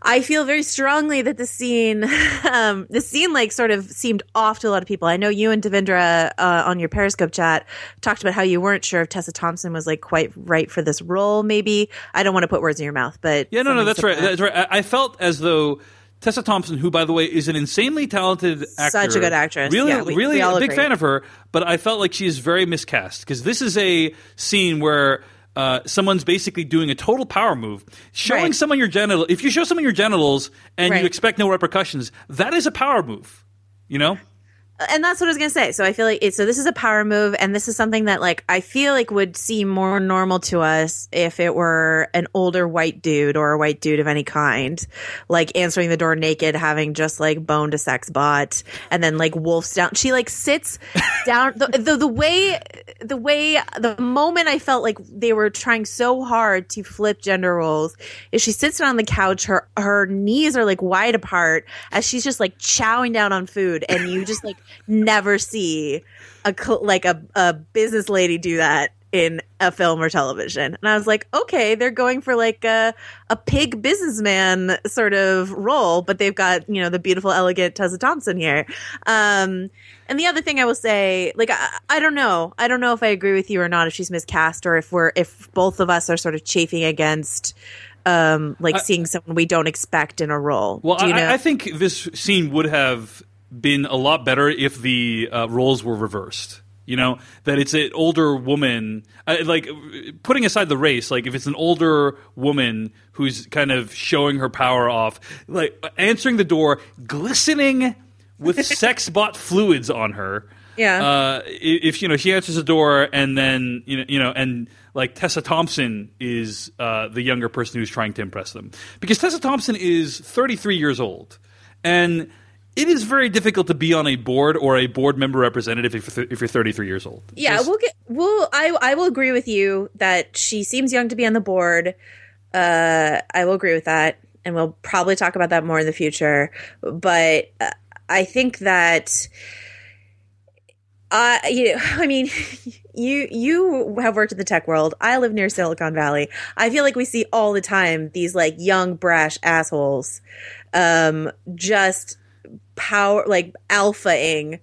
I feel very strongly that the scene, um, the scene like sort of seemed off to a lot of people. I know you and Devendra uh, on your Periscope chat talked about how you weren't sure if Tessa Thompson was like quite right for this role. Maybe I don't want to put words in your mouth, but Yeah, no, no, that's right. That's right. I, I felt as though Tessa Thompson, who by the way is an insanely talented actor, Such a good actress. really, Yeah, we- really we a big agree. fan of her. But I felt like she is very miscast because this is a scene where. Uh, someone's basically doing a total power move, showing Right. someone your genital. If you show someone your genitals and Right. you expect no repercussions, that is a power move. You know, and that's what I was gonna say. So I feel like it, so. This is a power move, and this is something that like I feel like would seem more normal to us if it were an older white dude or a white dude of any kind, like answering the door naked, having just like boned a sex bot, and then like wolfs down. She like sits down. The, the the way the way the moment I felt like they were trying so hard to flip gender roles is she sits down on the couch. Her her knees are like wide apart as she's just like chowing down on food, and you just like never see a like a a business lady do that in a film or television. And I was like, okay, they're going for like a a pig businessman sort of role, but they've got you know the beautiful, elegant Tessa Thompson here. Um, and the other thing I will say, like, I, I don't know, I don't know if I agree with you or not, if she's miscast or if we're if both of us are sort of chafing against. Um, like seeing someone we don't expect in a role. Well, I? I think this scene would have been a lot better if the uh, roles were reversed. You know that it's an older woman, uh, like putting aside the race. Like if it's an older woman who's kind of showing her power off, like answering the door, glistening with sex bot fluids on her. Yeah. Uh, if you know she answers the door and then you know you know and like Tessa Thompson is uh, the younger person who's trying to impress them because Tessa Thompson is 33 years old and it is very difficult to be on a board or a board member representative if you're, th- if you're 33 years old. Yeah, Just- we'll get. We'll. I. I will agree with you that she seems young to be on the board. Uh, I will agree with that, and we'll probably talk about that more in the future. But uh, I think that. Uh, you, I mean, you you have worked in the tech world. I live near Silicon Valley. I feel like we see all the time these like young brash assholes, um, just power like alphaing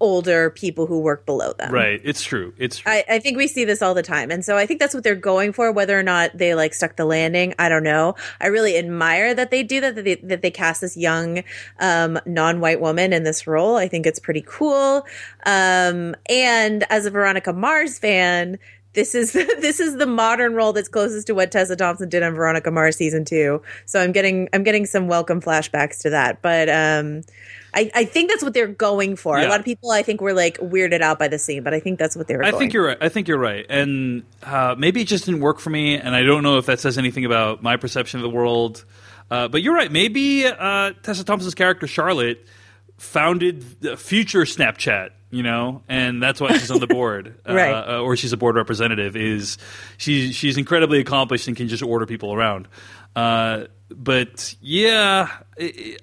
older people who work below them. right. It's true. It's true. I, I think we see this all the time. And so I think that's what they're going for. Whether or not they like stuck the landing, I don't know. I really admire that they do that, that they, that they cast this young, um, non-white woman in this role. I think it's pretty cool. Um, and as a Veronica Mars fan, this is this is the modern role that's closest to what Tessa Thompson did on Veronica Mars season two. So I'm getting I'm getting some welcome flashbacks to that. But um, I, I think that's what they're going for. A lot of people I think were like weirded out by the scene, but I think that's what they were. I think you're right. I think you're right. And uh, maybe it just didn't work for me. And I don't know if that says anything about my perception of the world. Uh, but you're right. Maybe uh, Tessa Thompson's character Charlotte founded the future Snapchat. You know, and that's why she's on the board, Right. uh, or she's a board representative. Is she's she's incredibly accomplished and can just order people around. Uh, but yeah, I,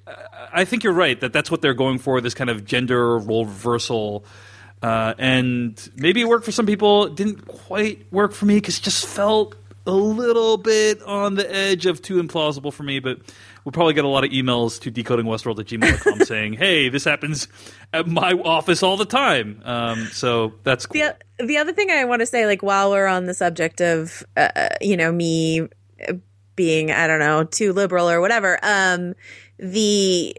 I think you're right that that's what they're going for. This kind of gender role reversal. Uh, and maybe it worked for some people. It didn't quite work for me because it just felt a little bit on the edge of too implausible for me. But we'll probably get a lot of emails to decodingwestworld at gmail.com saying, hey, this happens at my office all the time. Um, so that's cool. the the other thing I want to say, like while we're on the subject of, uh, you know, me being I don't know too liberal or whatever, um, the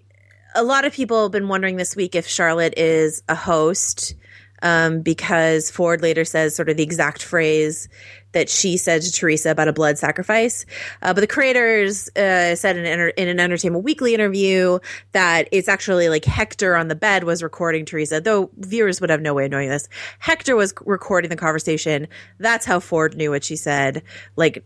a lot of people have been wondering this week if Charlotte is a host um, because Ford later says sort of the exact phrase that she said to Teresa about a blood sacrifice. Uh, but the creators uh, said in, in an Entertainment Weekly interview that it's actually like Hector on the bed was recording Teresa, though viewers would have no way of knowing this. Hector was recording the conversation. That's how Ford knew what she said. Like,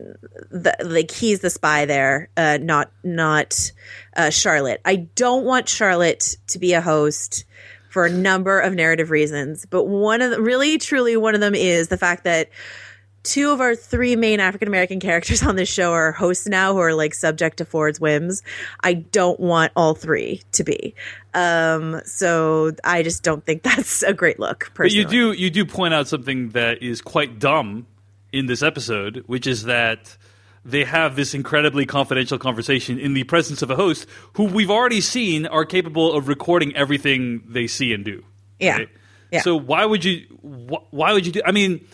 the, like he's the spy there, uh, not not uh, Charlotte. I don't want Charlotte to be a host for a number of narrative reasons, but one of the, really truly one of them is the fact that two of our three main African American characters on this show are hosts now who are like subject to Ford's whims. I don't want all three to be. Um, so I just don't think that's a great look. Personally. But you do you do point out something that is quite dumb in this episode, which is that they have this incredibly confidential conversation in the presence of a host who we've already seen are capable of recording everything they see and do. Yeah. right? Yeah. So why would you wh- why would you do I mean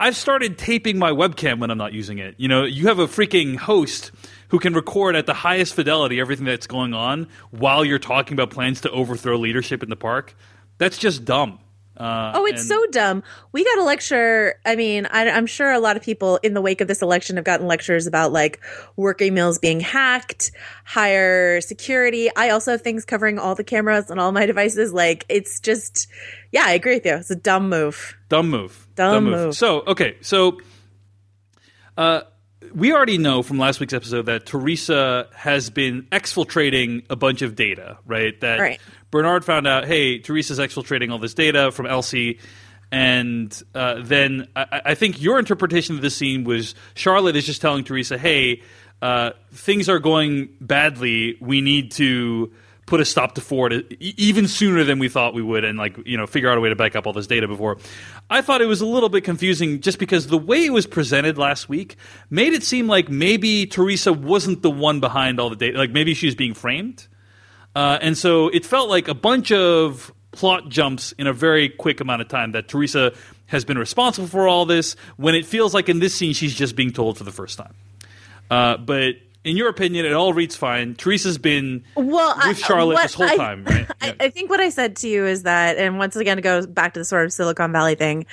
I've started taping my webcam when I'm not using it. You know, you have a freaking host who can record at the highest fidelity everything that's going on while you're talking about plans to overthrow leadership in the park. That's just dumb. Uh, Oh, it's and- so dumb. We got a lecture. I mean, I, I'm sure a lot of people in the wake of this election have gotten lectures about like working emails being hacked, higher security. I also have things covering all the cameras on all my devices. Like, it's just, yeah, I agree with you. It's a dumb move. Dumb move. Dumb move. So, okay. So, uh, we already know from last week's episode that Teresa has been exfiltrating a bunch of data, right? That Right. Bernard found out, hey, Teresa's exfiltrating all this data from Elsie. And uh, then I, I think your interpretation of the scene was Charlotte is just telling Teresa, hey, uh, things are going badly. We need to put a stop to Ford even sooner than we thought we would, and like you know figure out a way to back up all this data before. I thought it was a little bit confusing just because the way it was presented last week made it seem like maybe Teresa wasn't the one behind all the data, like maybe she was being framed, uh, and so it felt like a bunch of plot jumps in a very quick amount of time that Teresa has been responsible for all this when it feels like in this scene she's just being told for the first time. Uh, but in your opinion, it all reads fine. Teresa's been Well, with Charlotte what this whole I- time, right? I, I think what I said to you is that, and once again, it goes back to the sort of Silicon Valley thing.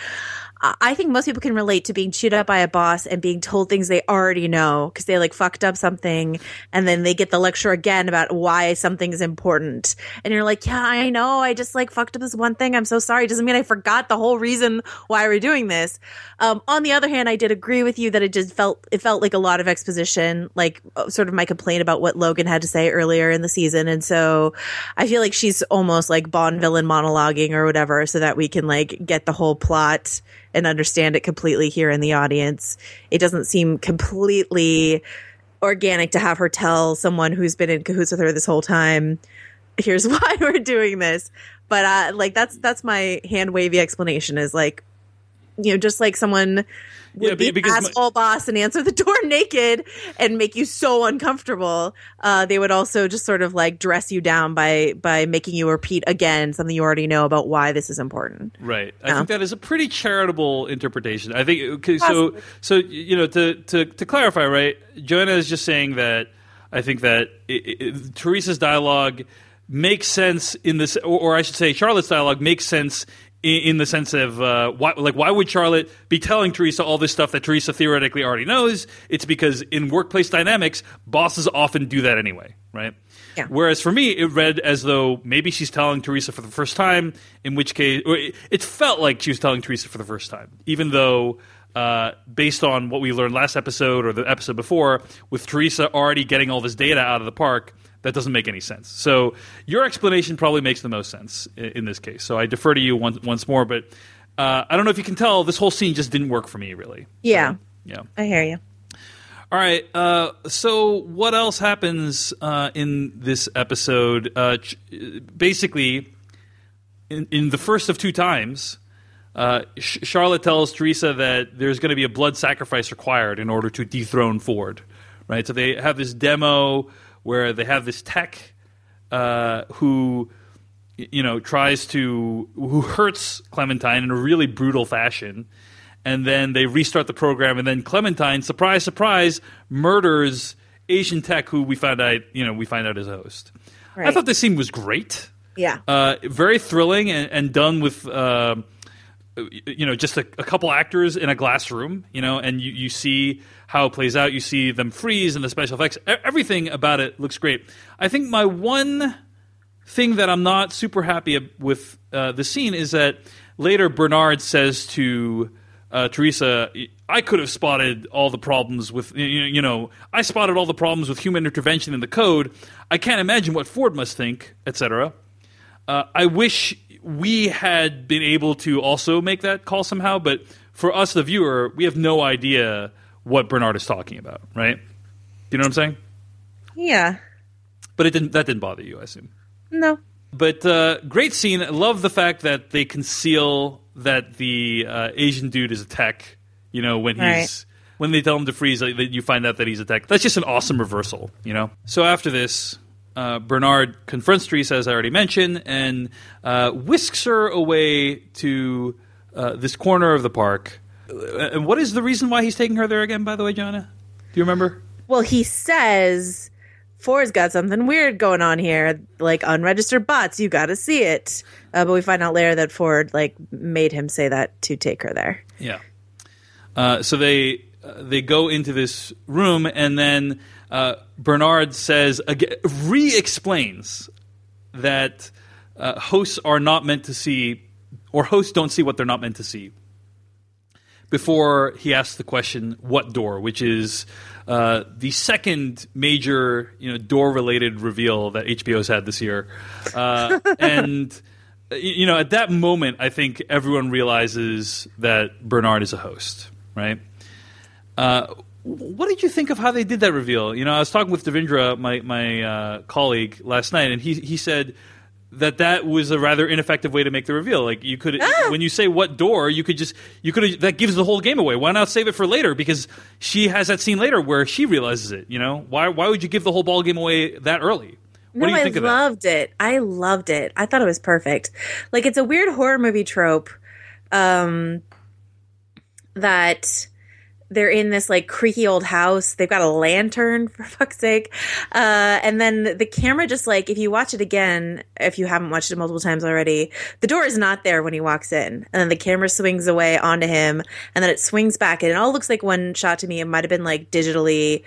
I- think most people can relate to being chewed up by a boss and being told things they already know because they like fucked up something and then they get the lecture again about why something is important. And you're like, yeah, I know. I just like fucked up this one thing. I'm so sorry. Doesn't mean I forgot the whole reason why we're doing this. Um, on the other hand, I did agree with you that it just felt, it felt like a lot of exposition, like uh, sort of my complaint about what Logan had to say earlier in the season. And so I feel like she's almost like Bond villain monologuing or whatever so that we can like get the whole plot and understand it completely here in the audience. It doesn't seem completely organic to have her tell someone who's been in cahoots with her this whole time, here's why we're doing this. But uh, like that's that's my hand wavy explanation is like, you know, just like someone would Yeah, be because my- asshole boss and answer the door naked and make you so uncomfortable. Uh, they would also just sort of like dress you down by by making you repeat again something you already know about why this is important. Right. I think that is a pretty charitable interpretation. I think okay, so. So you know, to to to clarify, right? Joanna is just saying that I think that it, it, Teresa's dialogue makes sense in this, or, or I should say, Charlotte's dialogue makes sense. In, the sense of uh, why, like, why would Charlotte be telling Teresa all this stuff that Teresa theoretically already knows? It's because in workplace dynamics, bosses often do that anyway, right? Yeah. Whereas for me, it read as though maybe she's telling Teresa for the first time, in which case, or it, it felt like she was telling Teresa for the first time, even though, uh, based on what we learned last episode or the episode before, with Teresa already getting all this data out of the park, that doesn't make any sense. So your explanation probably makes the most sense in, in this case. So I defer to you once, once more, but uh, I don't know if you can tell, this whole scene just didn't work for me, really. Yeah, Yeah. I hear you. All right. Uh, so, what else happens uh, in this episode? Uh, ch- basically, in, in the first of two times, uh, Sh- Charlotte tells Teresa that there's going to be a blood sacrifice required in order to dethrone Ford. Right. So they have this demo where they have this tech uh, who, you know, tries to who hurts Clementine in a really brutal fashion and then they restart the program, and then Clementine, surprise, surprise, murders Asian Tech, who we found out, you know, we find out is a host. I thought this scene was great. Yeah. Uh, very thrilling and, and done with, uh, you know, just a, a couple actors in a glass room, you know, and you, you see how it plays out. You see them freeze and the special effects. Everything about it looks great. I think my one thing that I'm not super happy with uh, the scene is that later Bernard says to uh, Teresa, "I could have spotted all the problems with you know I spotted all the problems with human intervention in the code. I can't imagine what Ford must think, etc." Uh, I wish we had been able to also make that call somehow, but for us, the viewer, we have no idea what Bernard is talking about, right? Do you know what I'm saying? yeah. But it didn't. That didn't bother you, I assume. No. But uh, great scene. Love the fact that they conceal that the uh, Asian dude is a tech. You know when he's Right. when they tell him to freeze, like, that you find out that he's a tech. That's just an awesome reversal. You know. So after this, uh, Bernard confronts Teresa, as I already mentioned, and uh, whisks her away to uh, this corner of the park. Uh, And what is the reason why he's taking her there again? By the way, Jana, do you remember? Well, he says Ford's got something weird going on here, like unregistered bots. You got to see it. Uh, but we find out later that Ford like made him say that to take her there. Yeah. Uh, so they uh, they go into this room, and then uh, Bernard says re-explains that uh, hosts are not meant to see, or hosts don't see what they're not meant to see. Before he asks the question, "What door?" which is uh, the second major, you know, door-related reveal that HBO's had this year, uh, and you know, at that moment, I think everyone realizes that Bernard is a host, right? Uh, what did you think of how they did that reveal? You know, I was talking with Devendra, my my uh, colleague, last night, and he he said that that was a rather ineffective way to make the reveal. Like you could, when you say what door, you could just you could that gives the whole game away. Why not save it for later? Because she has that scene later where she realizes it. You know, why why would you give the whole ball game away that early? What no, do you I think of that? loved it. I loved it. I thought it was perfect. Like it's a weird horror movie trope um that they're in this like creaky old house. They've got a lantern for fuck's sake. Uh and then the camera just like if you watch it again, if you haven't watched it multiple times already, the door is not there when he walks in. And then the camera swings away onto him and then it swings back and it all looks like one shot to me. It might have been like digitally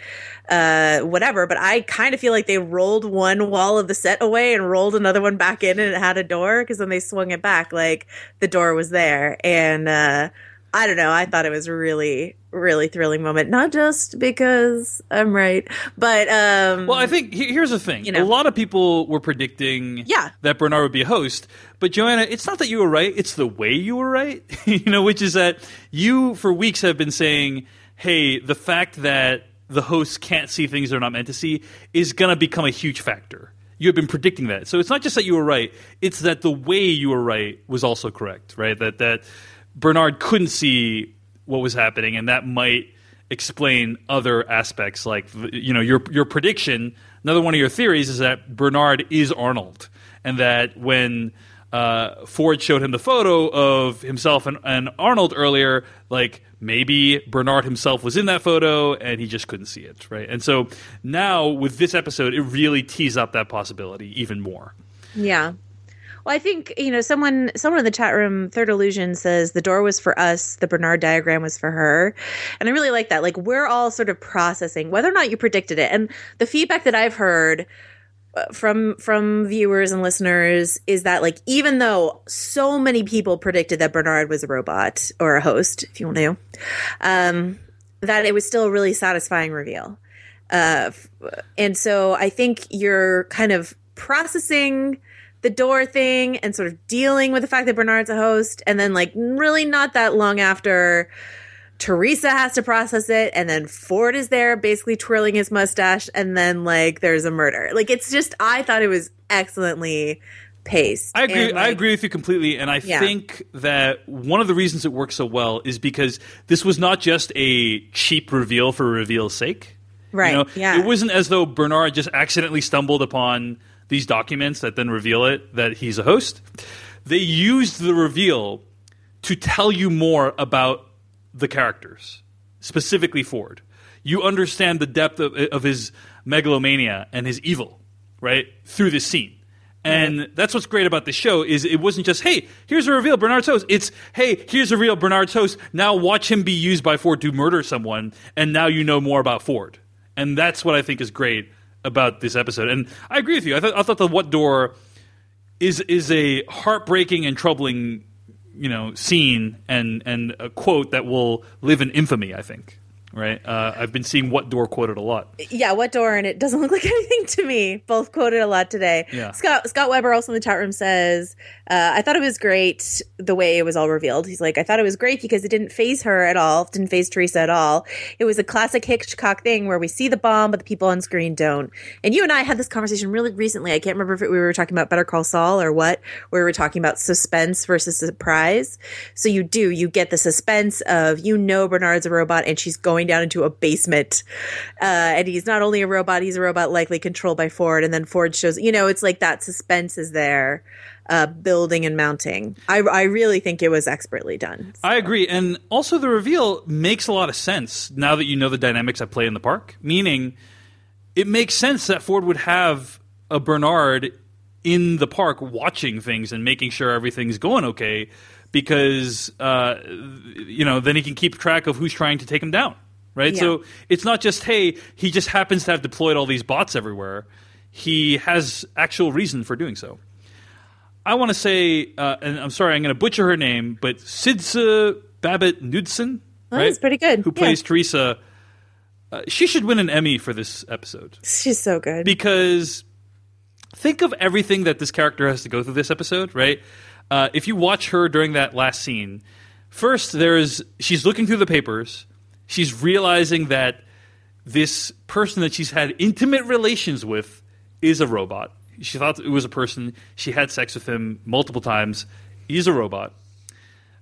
uh whatever but i kind of feel like they rolled one wall of the set away and rolled another one back in and it had a door because then they swung it back like the door was there and uh i don't know i thought it was a really really thrilling moment not just because i'm right but um Well, I think here's the thing. You know. A lot of people were predicting Yeah. that Bernard would be a host, but Joanna, it's not that you were right; it's the way you were right. you know, which is that you for weeks have been saying, "Hey, the fact that the hosts can't see things they're not meant to see is going to become a huge factor." You have been predicting that, so it's not just that you were right; it's that the way you were right was also correct. Right? That that Bernard couldn't see what was happening, and that might explain other aspects like you know your your prediction. Another one of your theories is that Bernard is Arnold and that when uh, Ford showed him the photo of himself and, and Arnold earlier like maybe Bernard himself was in that photo and he just couldn't see it right? And so now with this episode it really tees up that possibility even more. Yeah. Well, I think, you know, someone someone in the chat room, Third Illusion says the door was for us, the Bernard diagram was for her. And I really like that. Like we're all sort of processing whether or not you predicted it. And the feedback that I've heard uh, from from viewers and listeners is that like even though so many people predicted that Bernard was a robot or a host, if you want to, um, that it was still a really satisfying reveal. Uh, and so I think you're kind of processing the door thing and sort of dealing with the fact that Bernard's a host, and then like really not that long after. Teresa has to process it, and then Ford is there basically twirling his mustache, and then like there's a murder. Like it's just, I thought it was excellently paced. I agree. And, I agree with you completely, and I Yeah. think that one of the reasons it works so well is because this was not just a cheap reveal for reveal's sake. Right, You know, yeah. It wasn't as though Bernard just accidentally stumbled upon these documents that then reveal it that he's a host. They used the reveal to tell you more about the characters, specifically Ford. You understand the depth of, of his megalomania and his evil, right through this scene. And that's what's great about the show is it wasn't just hey here's a reveal Bernard's host. It's hey here's a real Bernard's host. Now watch him be used by Ford to murder someone, and now you know more about Ford. And that's what I think is great about this episode. And I agree with you. I thought I thought the what door is is a heartbreaking and troubling you know scene and and a quote that will live in infamy. I think right? Uh, I've been seeing what door quoted a lot. Yeah, what door, and it doesn't look like anything to me. Both quoted a lot today. Yeah. Scott Scott Weber also in the chat room says, uh, "I thought it was great the way it was all revealed." He's like, "I thought it was great because it didn't faze her at all, didn't faze Teresa at all. It was a classic Hitchcock thing where we see the bomb, but the people on screen don't." And you and I had this conversation really recently. I can't remember if it, we were talking about Better Call Saul or what, where we were talking about suspense versus surprise. So you do you get the suspense of you know Bernard's a robot and she's going down into a basement, uh, and he's not only a robot, he's a robot likely controlled by Ford. And then Ford shows, you know, it's like that suspense is there, uh, building and mounting. I, I really think it was expertly done. I agree, and also the reveal makes a lot of sense now that you know the dynamics at play in the park. Meaning, it makes sense that Ford would have a Bernard in the park watching things and making sure everything's going okay, because uh, you know then he can keep track of who's trying to take him down. Right, Yeah. so it's not just hey he just happens to have deployed all these bots everywhere. He has actual reason for doing so. I want to say, uh, and I'm sorry, I'm going to butcher her name, but Sidse Babett Knudsen, Oh, right? that's pretty good. Who Yeah. plays Teresa? Uh, she should win an Emmy for this episode She's so good. because think of everything that this character has to go through this episode, right? Uh, if you watch her during that last scene, first there's she's looking through the papers, she's realizing that this person that she's had intimate relations with is a robot. She thought it was a person. She had sex with him multiple times. He's a robot.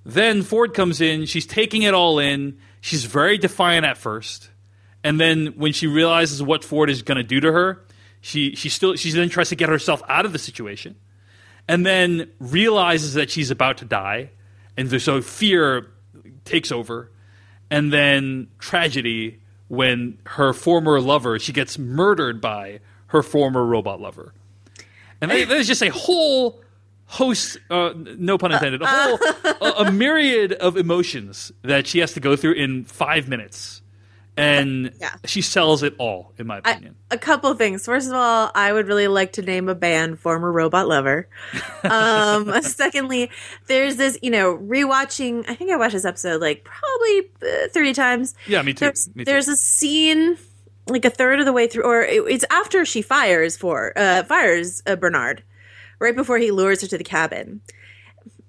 Then Ford comes in. She's taking it all in. She's very defiant at first, and then when she realizes what Ford is going to do to her, she she still she then tries to get herself out of the situation, and then realizes that she's about to die, and so fear takes over, and then tragedy when her former lover she gets murdered by her former robot lover, and there's just a whole host, uh, no pun intended, a whole a, a myriad of emotions that she has to go through in five minutes, and Yeah. she sells it all, in my opinion. a couple things. First of all, I would really like to name a band "Former Robot Lover." Um, secondly, there's this, you know, rewatching. I think I watched this episode like probably uh, thirty times. Yeah, me too. There's, Me too. there's a scene like a third of the way through, or it, it's after she fires for uh, fires uh, Bernard, right before he lures her to the cabin,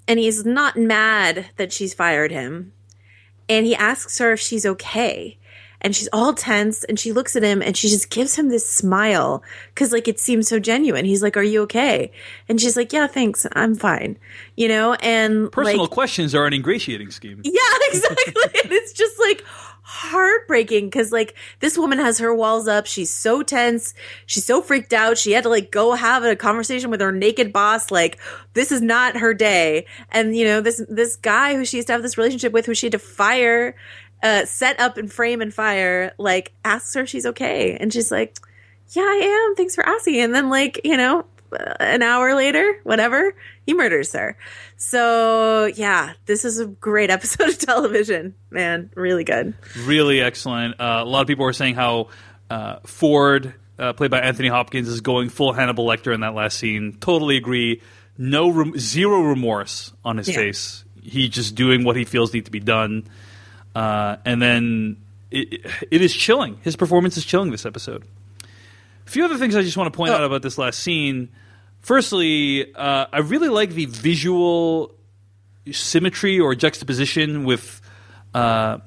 and he's not mad that she's fired him, and he asks her if she's okay. And she's all tense and she looks at him and she just gives him this smile because, like, it seems so genuine. He's like, Are you okay? And she's like, Yeah, thanks. I'm fine. You know? And Personal like, questions are an ingratiating scheme. yeah, exactly. and it's just like heartbreaking because like this woman has her walls up. She's so tense. She's so freaked out. She had to like go have a conversation with her naked boss. Like this is not her day. And you know this this guy who she used to have this relationship with, who she had to fire, uh, set up and frame and fire, like asks her if she's okay, and she's like, "Yeah, I am. Thanks for asking." And then like you know an hour later, whatever, he murders her. So yeah, this is a great episode of television, man. Really good. Really excellent. Uh, a lot of people are saying how uh, Ford, uh, played by Anthony Hopkins, is going full Hannibal Lecter in that last scene. Totally agree. No, rem- zero remorse on his Yeah. face. He just doing what he feels need to be done. Uh, and then it, it is chilling. His performance is chilling this episode. A few other things I just want to point Oh. out about this last scene. Firstly, uh, I really like the visual symmetry or juxtaposition with uh, uh,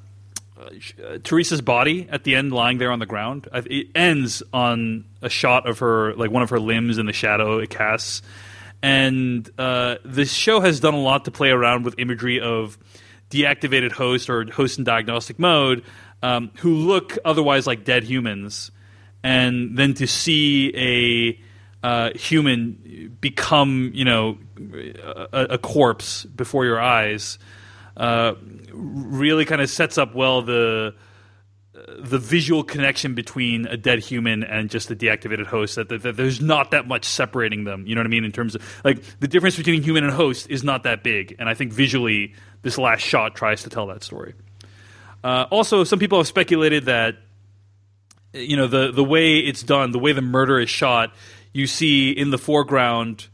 Teresa's body at the end, lying there on the ground. It ends on a shot of her, like one of her limbs in the shadow it casts. And uh, this show has done a lot to play around with imagery of deactivated host or host in diagnostic mode um, who look otherwise like dead humans, and then to see a uh, human become, you know, a, a corpse before your eyes, uh, really kind of sets up well the the visual connection between a dead human and just a deactivated host that, that, that, there's not that much separating them you know what i mean in terms of like the difference between human and host is not that big and i think visually this last shot tries to tell that story. Uh, also some people have speculated that you know the the way it's done the way the murder is shot you see in the foreground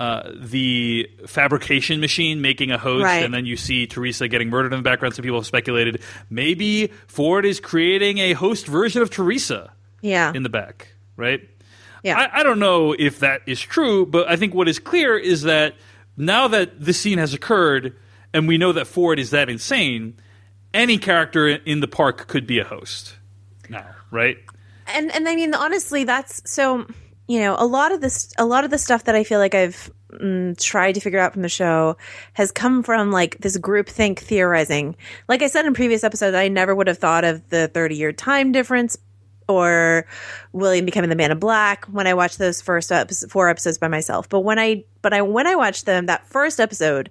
uh, the fabrication machine making a host, Right. and then you see Teresa getting murdered in the background. Some people have speculated maybe Ford is creating a host version of Teresa Yeah. in the back, right? Yeah. I, I don't know if that is true, but I think what is clear is that now that this scene has occurred and we know that Ford is that insane, any character in the park could be a host now, right? and and I mean honestly that's so you know a lot of this a lot of the stuff that I feel like I've mm, tried to figure out from the show has come from like this group think theorizing. Like I said in previous episodes I never would have thought of the 30 year time difference or William becoming the man in black when I watched those first four episodes by myself. But when I but I when I watched them that first episode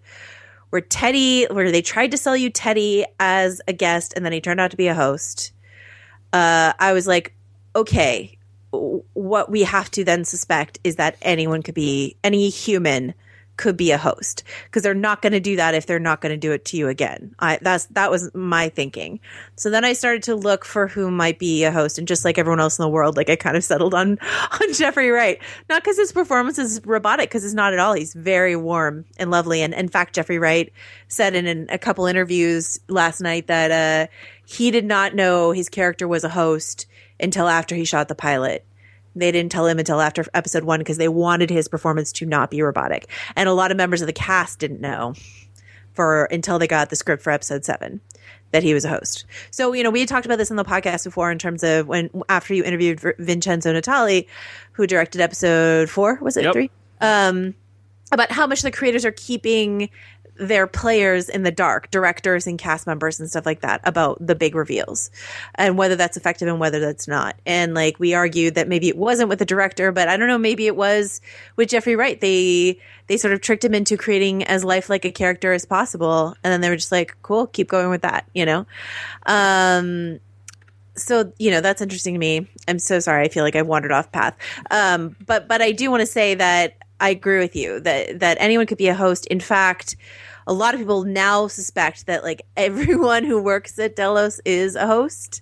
where Teddy where they tried to sell you Teddy as a guest and then he turned out to be a host uh, I was like, okay, what we have to then suspect is that anyone could be, any human could be a host because they're not going to do that if they're not going to do it to you again. I that's that was my thinking. So then I started to look for who might be a host, and just like everyone else in the world, like I kind of settled on on Jeffrey Wright. Not because his performance is robotic, because it's not at all. He's very warm and lovely, and in fact, Jeffrey Wright said in a couple interviews last night that uh, he did not know his character was a host until after he shot the pilot. They didn't tell him until after episode one because they wanted his performance to not be robotic. And a lot of members of the cast didn't know for until they got the script for episode seven that he was a host. So, you know, we had talked about this in the podcast before in terms of when after you interviewed Vincenzo Natali, who directed episode four, was it Yep. three? Um, about how much the creators are keeping their players in the dark, directors and cast members and stuff like that about the big reveals and whether that's effective and whether that's not. And like we argued that maybe it wasn't with the director, but I don't know, maybe it was with Jeffrey Wright. They they sort of tricked him into creating as lifelike a character as possible. And then they were just like, cool, keep going with that, you know? Um so you know that's interesting to me i'm so sorry i feel like i wandered off path um, but but i do want to say that i agree with you that that anyone could be a host in fact a lot of people now suspect that like everyone who works at delos is a host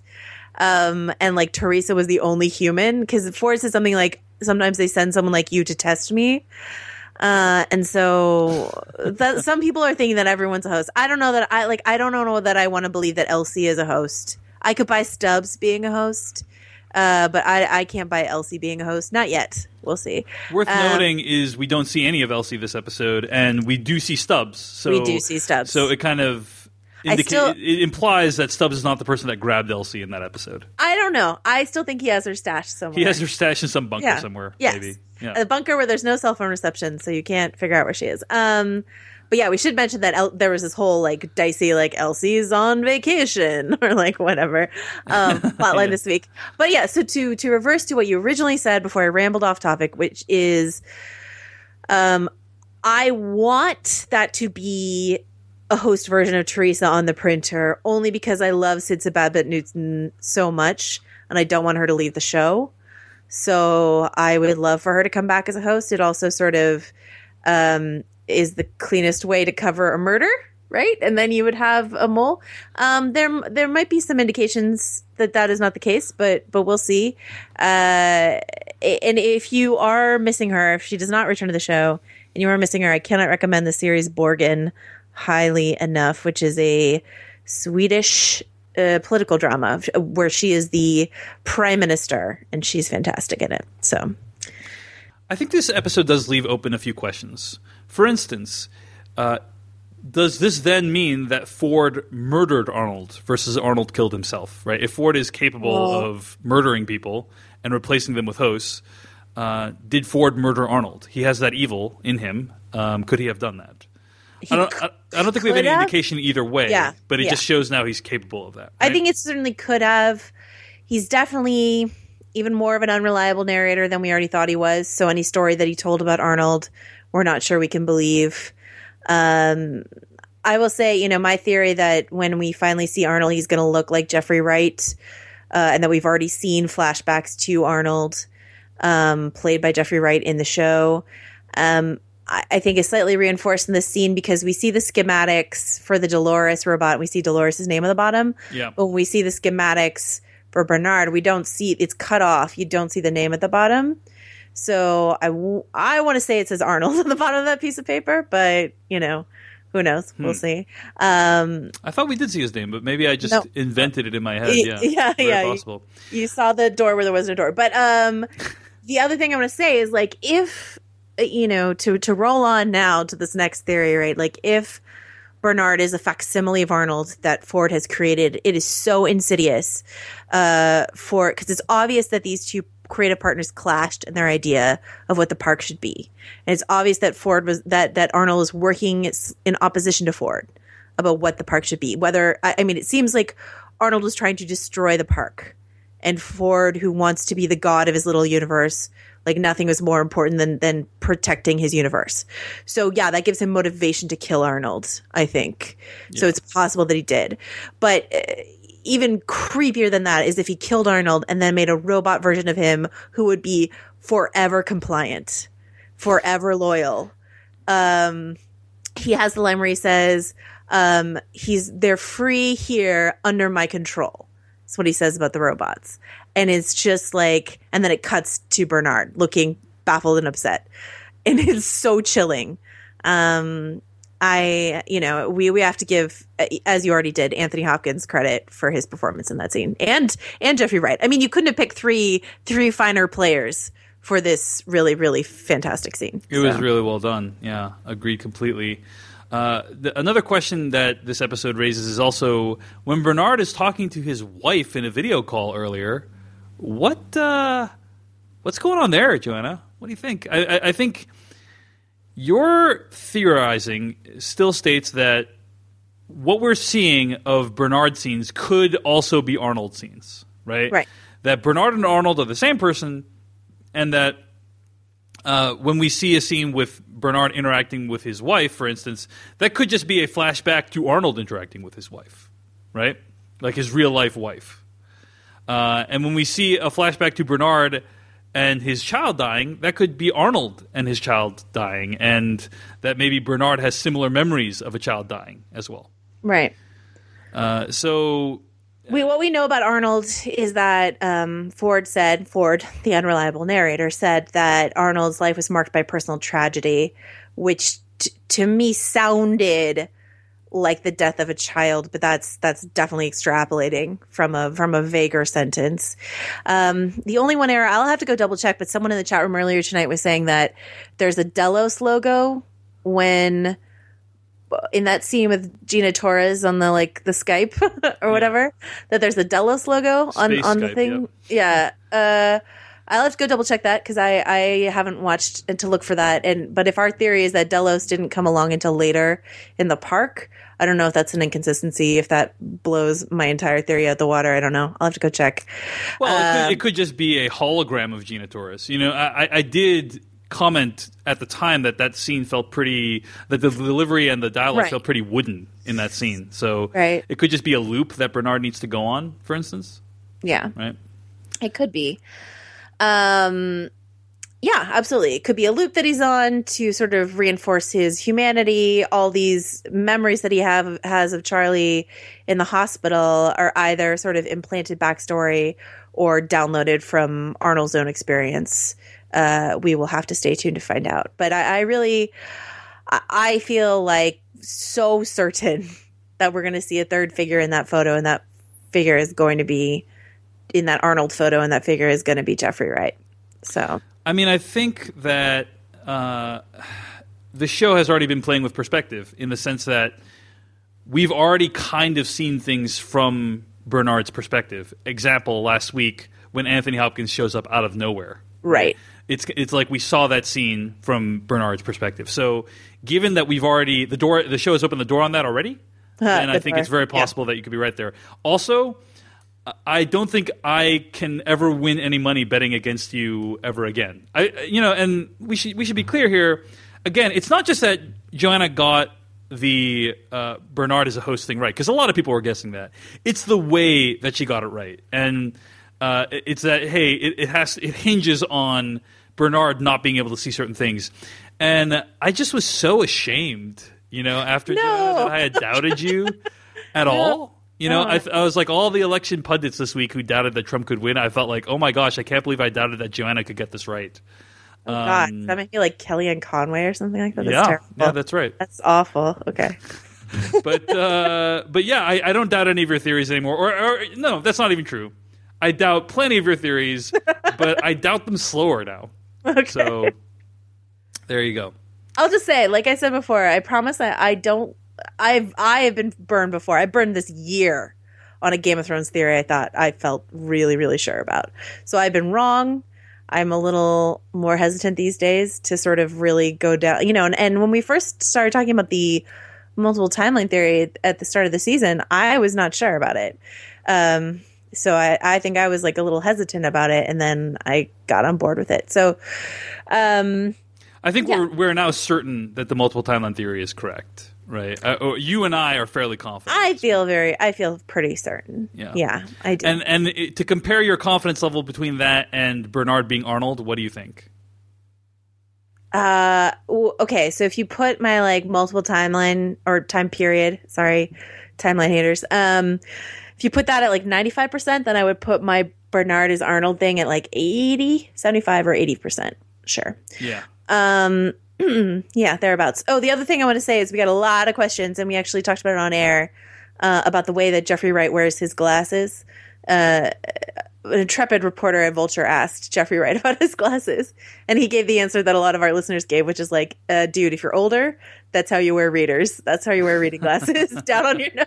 um, and like teresa was the only human because ford says something like sometimes they send someone like you to test me uh, and so that some people are thinking that everyone's a host. I don't know that I like. I don't know that I want to believe that Elsie is a host. I could buy Stubbs being a host, uh, but I I can't buy Elsie being a host. Not yet. We'll see. Worth Um, noting is we don't see any of Elsie this episode, and we do see Stubbs. So We do see Stubbs. So it kind of indica- still- it, it implies that Stubbs is not the person that grabbed Elsie in that episode. I don't know. I still think he has her stashed somewhere. He has her stashed in some bunker yeah. somewhere. Yes. Maybe. Yeah. A bunker where there's no cell phone reception, so you can't figure out where she is. Um, but yeah, we should mention that El- there was this whole like dicey like Elsie's on vacation or like whatever um, plotline this week. But yeah, so to to reverse to what you originally said before I rambled off topic, which is, um, I want that to be a host version of Teresa on the printer only because I love Sidse Babett Knudsen so much and I don't want her to leave the show. So I would love for her to come back as a host. It also sort of um, is the cleanest way to cover a murder, right? And then you would have a mole. Um, there, there might be some indications that that is not the case, but but we'll see. Uh, and if you are missing her, if she does not return to the show, and you are missing her, I cannot recommend the series Borgen highly enough, which is a Swedish uh, political drama where she is the prime minister, and she's fantastic in it. So I think this episode does leave open a few questions. For instance, uh, does this then mean that Ford murdered Arnold versus Arnold killed himself? Right? If Ford is capable Well- of murdering people and replacing them with hosts, uh, did Ford murder Arnold? He has that evil in him. Um, could he have done that? I don't. I, I don't think we have any have. indication either way. Yeah, but it yeah. just shows now he's capable of that. I think it certainly could have. He's definitely even more of an unreliable narrator than we already thought he was. So any story that he told about Arnold, we're not sure we can believe. Um, I will say, you know, my theory that when we finally see Arnold, he's going to look like Jeffrey Wright, uh, and that we've already seen flashbacks to Arnold, um, played by Jeffrey Wright in the show. Um, I, I think is slightly reinforced in this scene because we see the schematics for the Dolores robot. We see Dolores' name at the bottom. Yeah. But when we see the schematics for Bernard, we don't see it's cut off. You don't see the name at the bottom. So I, w- I want to say it says Arnold on the bottom of that piece of paper, but you know, who knows? We'll see. Um, I thought we did see his name, but maybe I just No. invented it in my head. Yeah, yeah, yeah. possible. you saw the door where there wasn't a door. But um, the other thing I want to say is like if you know to to roll on now to this next theory, right? Like if Bernard is a facsimile of Arnold that Ford has created, it is so insidious uh, for because it's obvious that these two creative partners clashed in their idea of what the park should be, and it's obvious that Ford was that that Arnold was working in opposition to Ford about what the park should be. Whether I, I mean, it seems like Arnold was trying to destroy the park, and Ford, who wants to be the god of his little universe, like nothing was more important than than protecting his universe. So yeah, that gives him motivation to kill Arnold. I think so. It's possible that he did, but. Eh, Even creepier than that is if he killed Arnold and then made a robot version of him who would be forever compliant, forever loyal. Um, he has the line where he says, um, "He's they're free here under my control." That's what he says about the robots, and it's just like, and then it cuts to Bernard looking baffled and upset, and it's so chilling. Um, I, you know, we we have to give, as you already did, Anthony Hopkins credit for his performance in that scene, and and Jeffrey Wright. I mean, you couldn't have picked three three finer players for this really really fantastic scene. It was really well done. Yeah, agreed completely. Uh, the, another question that this episode raises is also when Bernard is talking to his wife in a video call earlier. What uh, what's going on there, Joanna? What do you think? I, I, I think your theorizing still states that what we're seeing of Bernard scenes could also be Arnold scenes, right? Right. That Bernard and Arnold are the same person, and that uh, when we see a scene with Bernard interacting with his wife, for instance, that could just be a flashback to Arnold interacting with his wife, right? Like his real life wife. Uh, and when we see a flashback to Bernard and his child dying, that could be Arnold and his child dying, and that maybe Bernard has similar memories of a child dying as well. Right. Uh, so We what we know about Arnold is that um, Ford said Ford, the unreliable narrator, said that Arnold's life was marked by personal tragedy, which t- to me sounded like the death of a child, but that's that's definitely extrapolating from a from a vaguer sentence. Um, the only one error I'll have to go double check, but someone in the chat room earlier tonight was saying that there's a Delos logo when in that scene with Gina Torres on the like the Skype or whatever that there's a Delos logo on Space on the Skype, thing. Yeah. Uh I'll have to go double check that because I, I haven't watched to look for that. And but if our theory is that Delos didn't come along until later in the park, I don't know if that's an inconsistency. If that blows my entire theory out the water, I don't know. I'll have to go check. Well, it, Um, could, it could just be a hologram of Gina Torres. You know, I, I- I did comment at the time that that scene felt pretty, that the delivery and the dialogue Right. felt pretty wooden in that scene. So Right. it could just be a loop that Bernard needs to go on, for instance, Yeah. right? It could be. Um yeah, absolutely. It could be a loop that he's on to sort of reinforce his humanity. All these memories that he have has of Charlie in the hospital are either sort of implanted backstory or downloaded from Arnold's own experience. Uh, we will have to stay tuned to find out. But I, I really, I, feel like so certain that we're going to see a third figure in that photo, and that figure is going to be in that Arnold photo, and that figure is going to be Jeffrey Wright. So I mean, I think that uh, the show has already been playing with perspective in the sense that we've already kind of seen things from Bernard's perspective. Example last week when Anthony Hopkins shows up out of nowhere. right, It's it's like we saw that scene from Bernard's perspective. So, given that we've already the door the show has opened the door on that already, and I think door, it's very yeah. possible that you could be right there. Also, I don't think I can ever win any money betting against you ever again. I, you know, and we should we should be clear here. Again, it's not just that Joanna got the uh, Bernard is a host thing right because a lot of people were guessing that. It's the way that she got it right, and uh, it's that hey, it, it has it hinges on Bernard not being able to see certain things, and I just was so ashamed, you know, after No. that I had doubted you at all. You know, I, I was like all the election pundits this week who doubted that Trump could win. I felt like, oh my gosh, I can't believe I doubted that Joanna could get this right. Oh God, does that make me like Kellyanne Conway or something like that? That's yeah, terrible. yeah, that's right. That's awful. Okay. but uh, but yeah, I, I don't doubt any of your theories anymore. Or, or no, that's not even true. I doubt plenty of your theories, but I doubt them slower now. Okay. So there you go. I'll just say, like I said before, I promise I, I don't. I've I have been burned before. I burned this year on a Game of Thrones theory. I thought I felt really really sure about. So I've been wrong. I'm a little more hesitant these days to sort of really go down. You know, and, and when we first started talking about the multiple timeline theory at the start of the season, I was not sure about it. Um, so I, I think I was like a little hesitant about it, and then I got on board with it. So, um, I think we're we're now certain that the multiple timeline theory is correct, right? Uh, oh, you and I are fairly confident. I feel very, I feel pretty certain. Yeah. yeah, I do. and and to compare your confidence level between that and Bernard being Arnold, what do you think? uh, okay, so if you put my like multiple timeline or time period, sorry, timeline haters. Um, if you put that at like ninety five percent, then I would put my Bernard is Arnold thing at like 80, 75 or eighty percent. Sure. Yeah. Um, yeah, thereabouts. Oh, the other thing I want to say is we got a lot of questions, and we actually talked about it on air uh, about the way that Jeffrey Wright wears his glasses. Uh, an intrepid reporter at Vulture asked Jeffrey Wright about his glasses, and he gave the answer that a lot of our listeners gave, which is like, uh, "Dude, if you're older, that's how you wear readers. That's how you wear reading glasses down on your nose."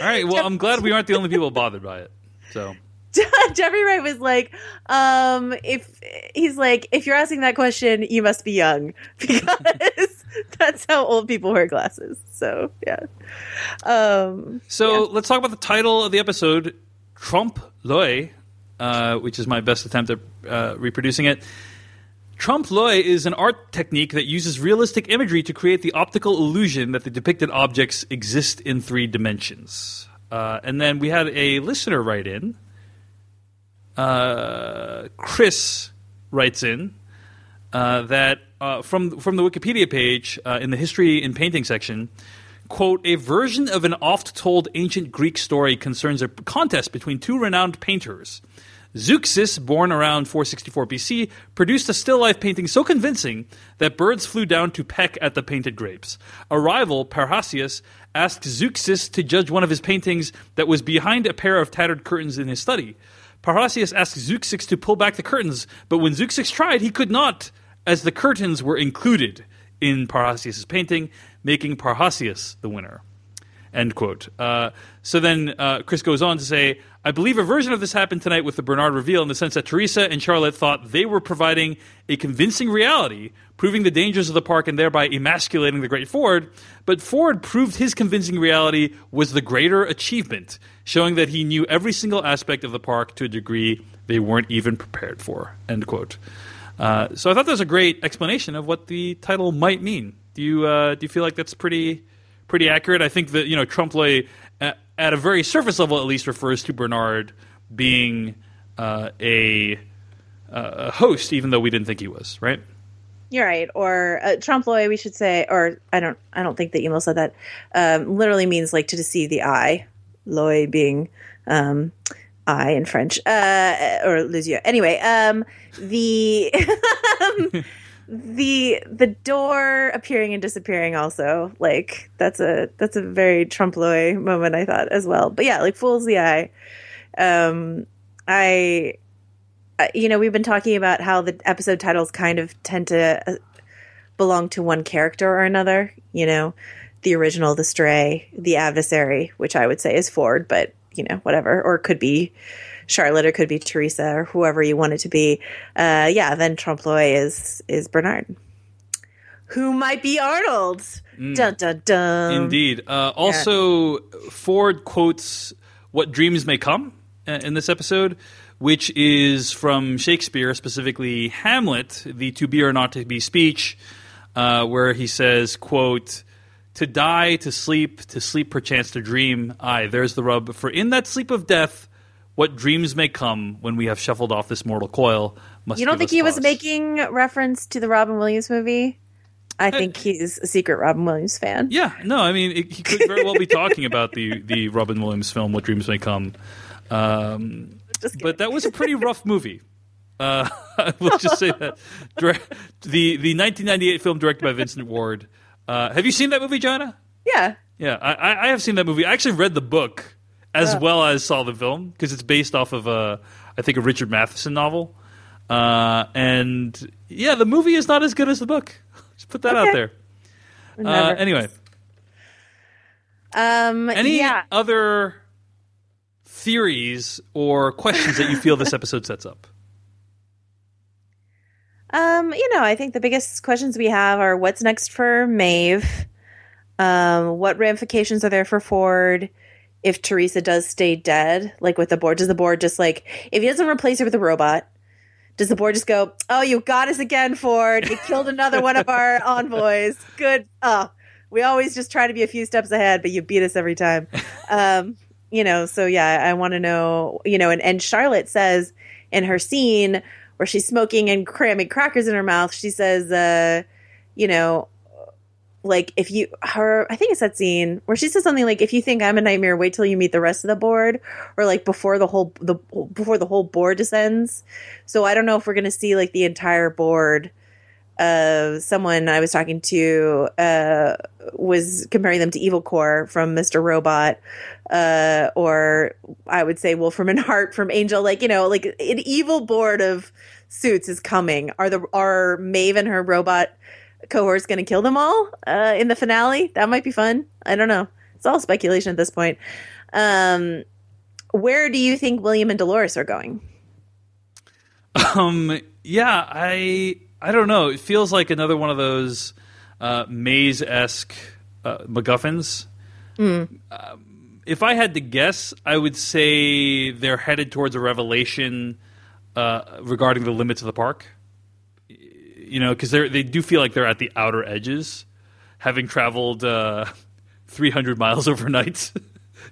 All right. Well, I'm glad we aren't the only people bothered by it. So Jeffrey Wright was like, um, if he's like, if you're asking that question, you must be young because that's how old people wear glasses. So yeah. Um, So let's talk about the title of the episode, Trump Loy, uh, which is my best attempt at uh, reproducing it. Trompe l'oeil is an art technique that uses realistic imagery to create the optical illusion that the depicted objects exist in three dimensions. Uh, and then we had a listener write in. Uh, Chris writes in uh, that uh, from from the Wikipedia page uh, in the history and painting section, quote, a version of an oft-told ancient Greek story concerns a contest between two renowned painters. Zeuxis, born around 464 BC, produced a still life painting so convincing that birds flew down to peck at the painted grapes. A rival, Parrhasius, asked Zeuxis to judge one of his paintings that was behind a pair of tattered curtains in his study. Parrhasius asked Zeuxis to pull back the curtains, but when Zeuxis tried, he could not, as the curtains were included in Parrhasius' painting, making Parrhasius the winner. End quote. Uh, so then uh, Chris goes on to say, I believe a version of this happened tonight with the Bernard reveal in the sense that Teresa and Charlotte thought they were providing a convincing reality, proving the dangers of the park and thereby emasculating the great Ford. But Ford proved his convincing reality was the greater achievement, showing that he knew every single aspect of the park to a degree they weren't even prepared for. End quote. Uh, so I thought that was a great explanation of what the title might mean. Do you uh, do you feel like that's pretty pretty accurate? I think that you know Trompe l'oeil, at, a very surface level at least, refers to Bernard being uh, a, a host, even though we didn't think he was. Right? You're right. Or uh, we should say, or I don't, I don't think the email said that. Um, literally means like to deceive the eye. L'oeil being um, eye in French, uh, or yeux. Anyway, um, the the the door appearing and disappearing also like that's a that's a very trompe moment I thought as well. But yeah, like fools the eye. Um, I you know, we've been talking about how the episode titles kind of tend to uh, belong to one character or another. You know, the original, the stray, the adversary, which I would say is Ford, but you know, whatever, or could be Charlotte, or could be Teresa, or whoever you want it to be. Uh, yeah, then trompe l'oeil is is Bernard, who might be Arnold. Dun dun dun. Indeed. Uh, also, Ford quotes "What dreams may come" uh, in this episode, which is from Shakespeare, specifically Hamlet, the "To be or not to be" speech, uh, where he says, "quote." To die, to sleep, to sleep perchance to dream. Aye, there's the rub. For in that sleep of death, what dreams may come when we have shuffled off this mortal coil. Must You don't think he was making reference to the Robin Williams movie? I think he's a secret Robin Williams fan. Yeah, no, I mean it, he could very well be talking about the the Robin Williams film "What Dreams May Come," um, but that was a pretty rough movie. Uh, we'll just say that the the 1998 film directed by Vincent Ward. Uh, have you seen that movie, Joanna? yeah. Yeah, I I have seen that movie. I actually read the book as well as saw the film because it's based off of a I think a Richard Matheson novel. Uh, and yeah, the movie is not as good as the book. Just put that out there. Uh, anyway, Um, any yeah. other theories or questions that you feel this episode sets up? Um, you know, I think the biggest questions we have are what's next for Maeve? Um, what ramifications are there for Ford if Teresa does stay dead? Like with the board, does the board just like if he doesn't replace her with a robot? Does the board just go, "Oh, you got us again, Ford! You killed another one of our envoys. Good. Oh, we always just try to be a few steps ahead, but you beat us every time." Um, you know, so yeah, I want to know. You know, and and Charlotte says in her scene where she's smoking and cramming crackers in her mouth, she says, uh, you know, like if you her I think it's that scene where she says something like if you think I'm a nightmare, wait till you meet the rest of the board or like before the whole the before the whole board descends. So I don't know if we're gonna see like the entire board. Uh, someone I was talking to uh, was comparing them to Evil Corp from Mr. Robot, uh, or I would say Wolfram and Hart from Angel. Like you know, like an evil board of suits is coming. Are the are Maeve and her robot cohort's going to kill them all uh, in the finale? That might be fun. I don't know. It's all speculation at this point. Um, where do you think William and Dolores are going? Um, yeah, I I don't know. It feels like another one of those uh, maze esque uh, MacGuffins. Um, if I had to guess, I would say they're headed towards a revelation uh, regarding the limits of the park. You know, because they they do feel like they're at the outer edges, having traveled uh, 300 miles overnight.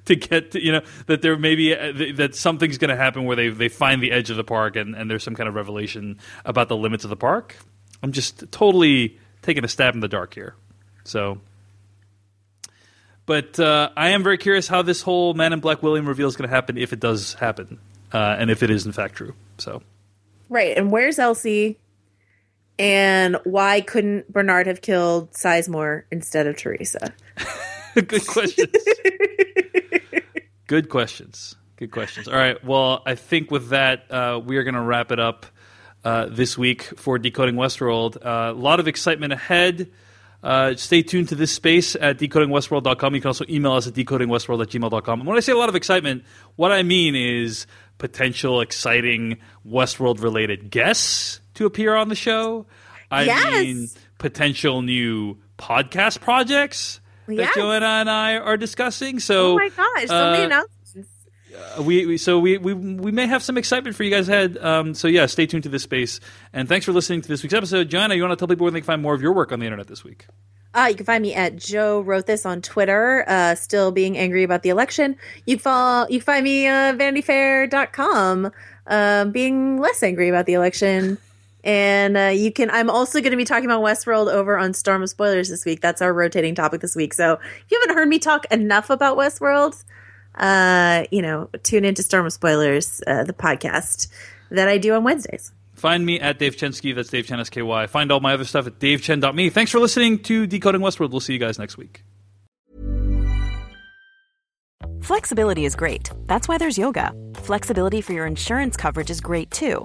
to get to, you know that there may be uh, that something's going to happen where they they find the edge of the park and, and there's some kind of revelation about the limits of the park. I'm just totally taking a stab in the dark here. So, but uh, I am very curious how this whole Man in Black William reveal is going to happen if it does happen, uh, and if it is in fact true. So, Right. And where's Elsie? And why couldn't Bernard have killed Sizemore instead of Teresa? good questions. good questions. Good questions. All right. Well, I think with that, uh, we are going to wrap it up uh, this week for Decoding Westworld. Uh, a lot of excitement ahead. Uh, stay tuned to this space at decodingwestworld.com. You can also email us at decodingwestworld at gmail.com. And when I say a lot of excitement, what I mean is potential exciting Westworld related guests to appear on the show. I Yes. mean potential new podcast projects that Yes. Joanna and I are discussing. So oh my gosh, so many uh, announcements. we, we so we, we we may have some excitement for you guys ahead. Um, so yeah, stay tuned to this space. And thanks for listening to this week's episode. Joanna, you want to tell people where they can find more of your work on the internet this week? Uh, you can find me at Joe wrote this on Twitter, uh, still being angry about the election. You can follow, you can find me uh, vanityfair.com, uh, being less angry about the election. And uh, you can. I'm also going to be talking about Westworld over on Storm of Spoilers this week. That's our rotating topic this week. So if you haven't heard me talk enough about Westworld, uh, you know, tune into Storm of Spoilers, uh, the podcast that I do on Wednesdays. Find me at Dave Chensky. That's Dave Chen S-K-Y. Find all my other stuff at davechen.me. Thanks for listening to Decoding Westworld. We'll see you guys next week. Flexibility is great. That's why there's yoga. Flexibility for your insurance coverage is great too.